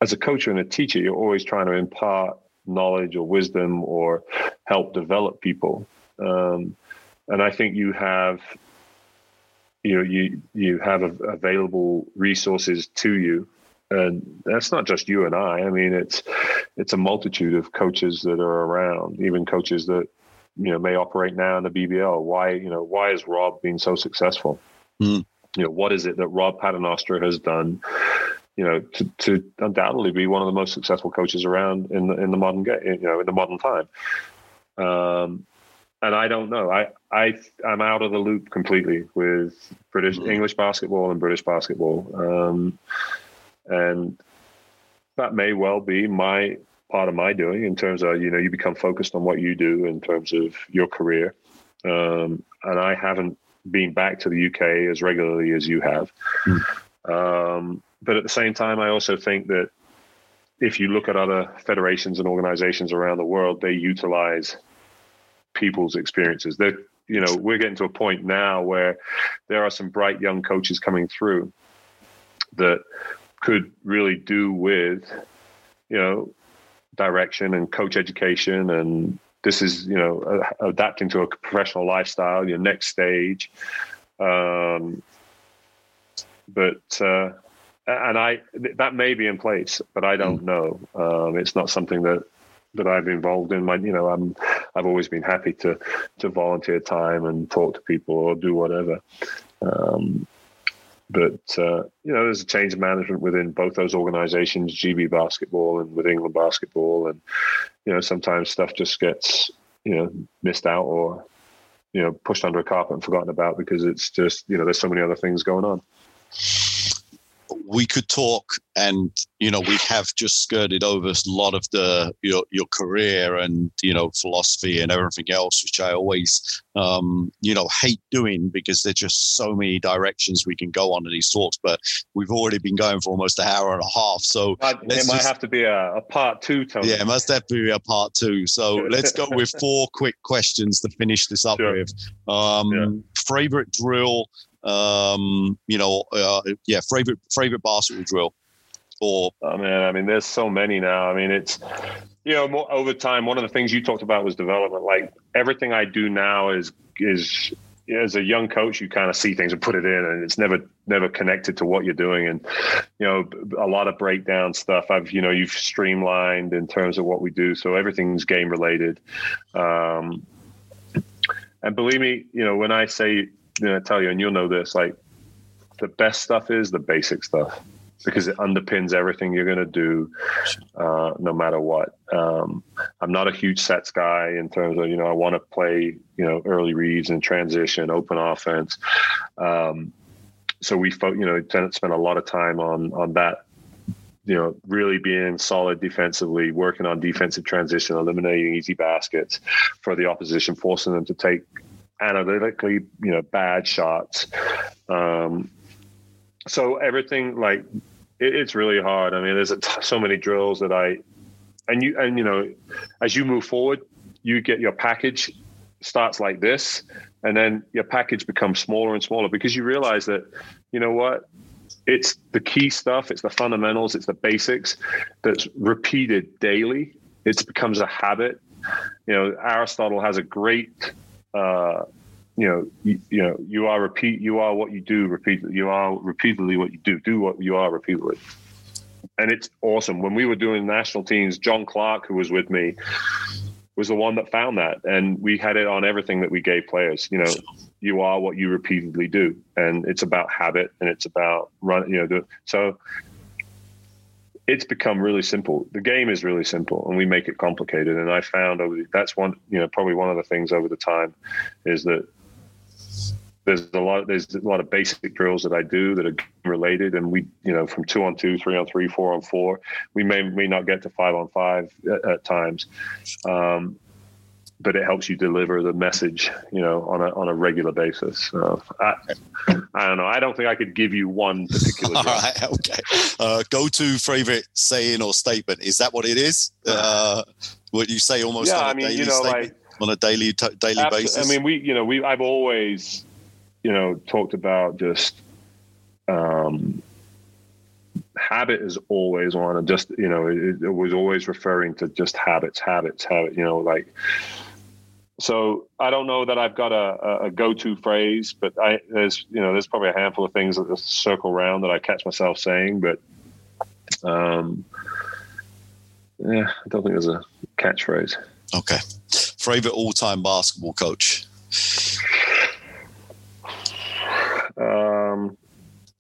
as a coach and a teacher, you're always trying to impart knowledge or wisdom or help develop people. Um, and I think you have, you know, you you have available resources to you and that's not just you and I. I mean, it's it's a multitude of coaches that are around, even coaches that you know may operate now in the BBL. Why you know why has Rob been so successful? Mm. You know, what is it that Rob Paternostro has done? You know, to, to undoubtedly be one of the most successful coaches around in the in the modern game. You know, in the modern time. Um, and I don't know. I I I'm out of the loop completely with British mm. English basketball and British basketball. Um, and that may well be my part of my doing in terms of you know you become focused on what you do in terms of your career um, and i haven't been back to the uk as regularly as you have mm. um, but at the same time i also think that if you look at other federations and organizations around the world they utilize people's experiences. They you know we're getting to a point now where there are some bright young coaches coming through that could really do with, you know, direction and coach education. And this is you know adapting to a professional lifestyle your next stage. Um, but uh, and i that may be in place but i don't mm. know. Um, it's not something that that i've involved in. My you know i'm i've always been happy to to volunteer time and talk to people or do whatever. Um, but uh, you know, there's a change of management within both those organisations, GB Basketball and with England Basketball, and you know, sometimes stuff just gets you know missed out or you know pushed under a carpet and forgotten about because it's just you know there's so many other things going on we could talk and you know we have just skirted over a lot of the your your career and you know philosophy and everything else which i always um, you know hate doing because there's just so many directions we can go on in these talks but we've already been going for almost an hour and a half so it might just, have to be a, a, part two Tony. yeah it must definitely be a part two so let's go with four quick questions to finish this up sure. with um, yeah. favorite drill um, you know, uh, yeah, favorite favorite basketball drill. Or oh man, I mean, there's so many now. I mean, it's you know, more, over time. One of the things you talked about was development. Like everything I do now is is as a young coach, you kind of see things and put it in, and it's never never connected to what you're doing. And you know, a lot of breakdown stuff. I've you know, you've streamlined in terms of what we do, so everything's game related. Um, and believe me, you know, when I say know, tell you, and you'll know this, like the best stuff is the basic stuff. because it underpins everything you're going to do, uh, no matter what. Um, I'm not a huge sets guy in terms of you know I want to play you know early reads and transition, open offense. Um, so we you know spent a lot of time on on that you know, really being solid defensively, working on defensive transition, eliminating easy baskets for the opposition, forcing them to take analytically, you know, bad shots. Um, so everything like it, it's really hard. I mean, there's so many drills that I, and you, and you know, as you move forward, you get your package starts like this, and then your package becomes smaller and smaller because you realize that, you know what, it's the key stuff, it's the fundamentals, it's the basics that's repeated daily. It becomes a habit. You know, Aristotle has a great uh, you know, you, you, know, you are repeat, you are what you do repeatedly. You are repeatedly what you do. Do what you are repeatedly, and it's awesome. When we were doing national teams, John Clark, who was with me, was the one that found that, and we had it on everything that we gave players. You know, you are what you repeatedly do, and it's about habit, and it's about run. You know, the, so it's become really simple. The game is really simple, and we make it complicated. And I found over the, that's one, you know, probably one of the things over the time is that there's a lot there's a lot of basic drills that I do that are related, and we you know from two on two, three on three, four on four. We may may not get to five on five at, at times, um, but it helps you deliver the message you know on a on a regular basis. So I, I don't know. I don't think I could give you one particular. All right, okay. Uh, go to favorite saying or statement. Is that what it is? Uh, what you say almost? Yeah, I mean, you know, like on a daily t- daily basis. I mean, we you know we I've always you know, talked about just um, habit is always on, and just you know, it, it was always referring to just habits, habits, habit. You know, like so I don't know that I've got a, a go-to phrase, but I there's you know there's probably a handful of things that circle around that I catch myself saying, but um, yeah, I don't think there's a catchphrase. Okay, favorite all-time basketball coach. Um,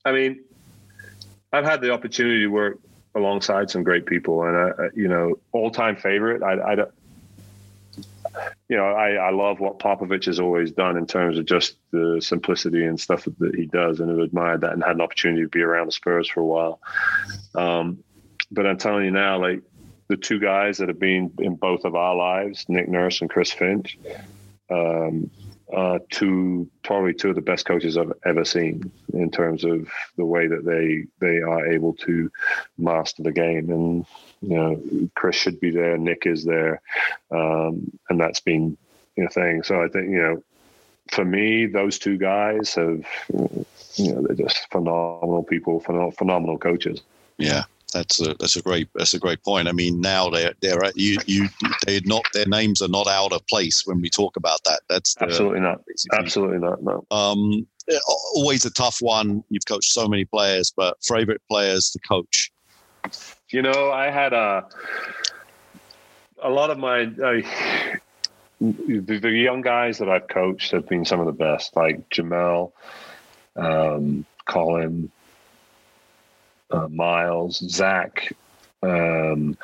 I mean, I've had the opportunity to work alongside some great people, and uh, you know, all time favorite. I, I you know, I, I love what Popovich has always done in terms of just the simplicity and stuff that he does, and have admired that and had an opportunity to be around the Spurs for a while. Um, but I'm telling you now, like the two guys that have been in both of our lives, Nick Nurse and Chris Finch, um, uh, two probably two of the best coaches I've ever seen in terms of the way that they they are able to master the game. And you know, Chris should be there, Nick is there, um, and that's been you know thing. So I think you know, for me, those two guys have you know they're just phenomenal people, phenomenal coaches. Yeah that's a that's a great that's a great point. I mean, now they're they're you you they not their names are not out of place when we talk about that. That's the, absolutely not. Absolutely not. No. Um, always a tough one. You've coached so many players, but favorite players to coach. You know, I had a a lot of my. Uh, the, the young guys that I've coached have been some of the best, like Jamel, um, Colin, uh, Myles, Zach, um,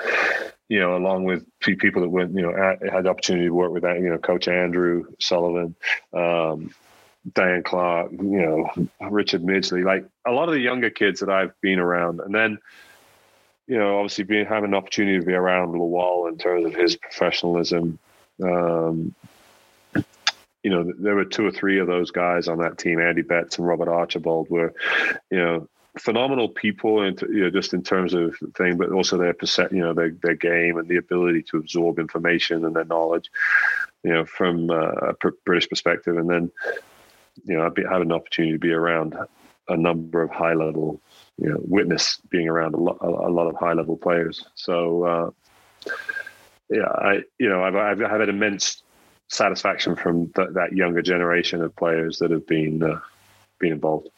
you know, along with people that went, you know, had the opportunity to work with that, you know, Coach Andrew Sullivan, um, Dan Clark, you know, Richard Midgley, like a lot of the younger kids that I've been around. And then, you know, obviously being having an opportunity to be around Luol in terms of his professionalism. Um, you know, there were two or three of those guys on that team, Andy Betts and Robert Archibald, were, you know, phenomenal people and you know just in terms of thing but also their percent you know their, their game and the ability to absorb information and their knowledge you know from uh, a british perspective. And then you know i had an opportunity to be around a number of high level you know witness being around a lot, a lot of high level players. So uh, yeah i you know i've, I've had immense satisfaction from th- that younger generation of players that have been uh, been involved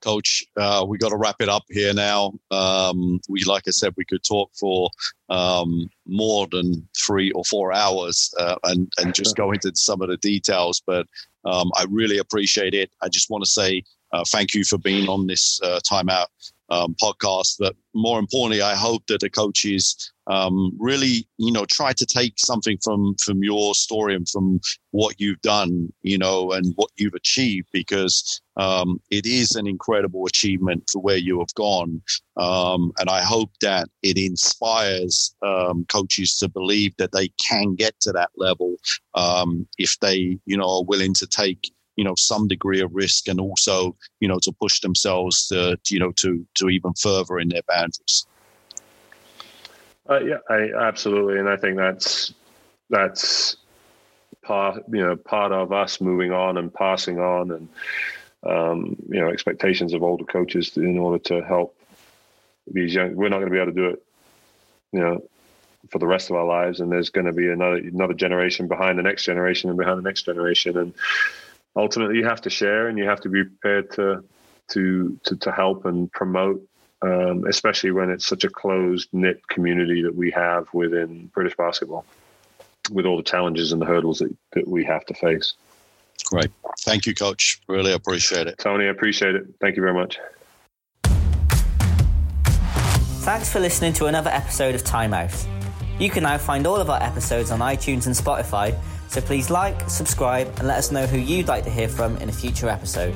coach uh, we got to wrap it up here now um, we like i said we could talk for um, more than three or four hours uh, and, and just go into some of the details but um, i really appreciate it i just want to say uh, thank you for being on this uh, timeout um, podcast. But more importantly, I hope that the coaches um, really, you know, try to take something from from your story and from what you've done, you know, and what you've achieved, because um, it is an incredible achievement for where you have gone. Um, and I hope that it inspires um, coaches to believe that they can get to that level um, if they, you know, are willing to take you know some degree of risk and also you know to push themselves to you know to to even further in their boundaries uh, yeah I, absolutely. And i think that's that's part you know part of us moving on and passing on and um, you know expectations of older coaches in order to help these young we're not going to be able to do it you know for the rest of our lives. And there's going to be another another generation behind the next generation and behind the next generation. And ultimately you have to share and you have to be prepared to to to, to help and promote um, especially when it's such a closed knit community that we have within British basketball with all the challenges and the hurdles that, that we have to face. Great. Thank you, coach. Really appreciate it. Tony, I appreciate it. Thank you very much. Thanks for listening to another episode of Time Out. You can now find all of our episodes on iTunes and Spotify so please like, subscribe, and let us know who you'd like to hear from in a future episode.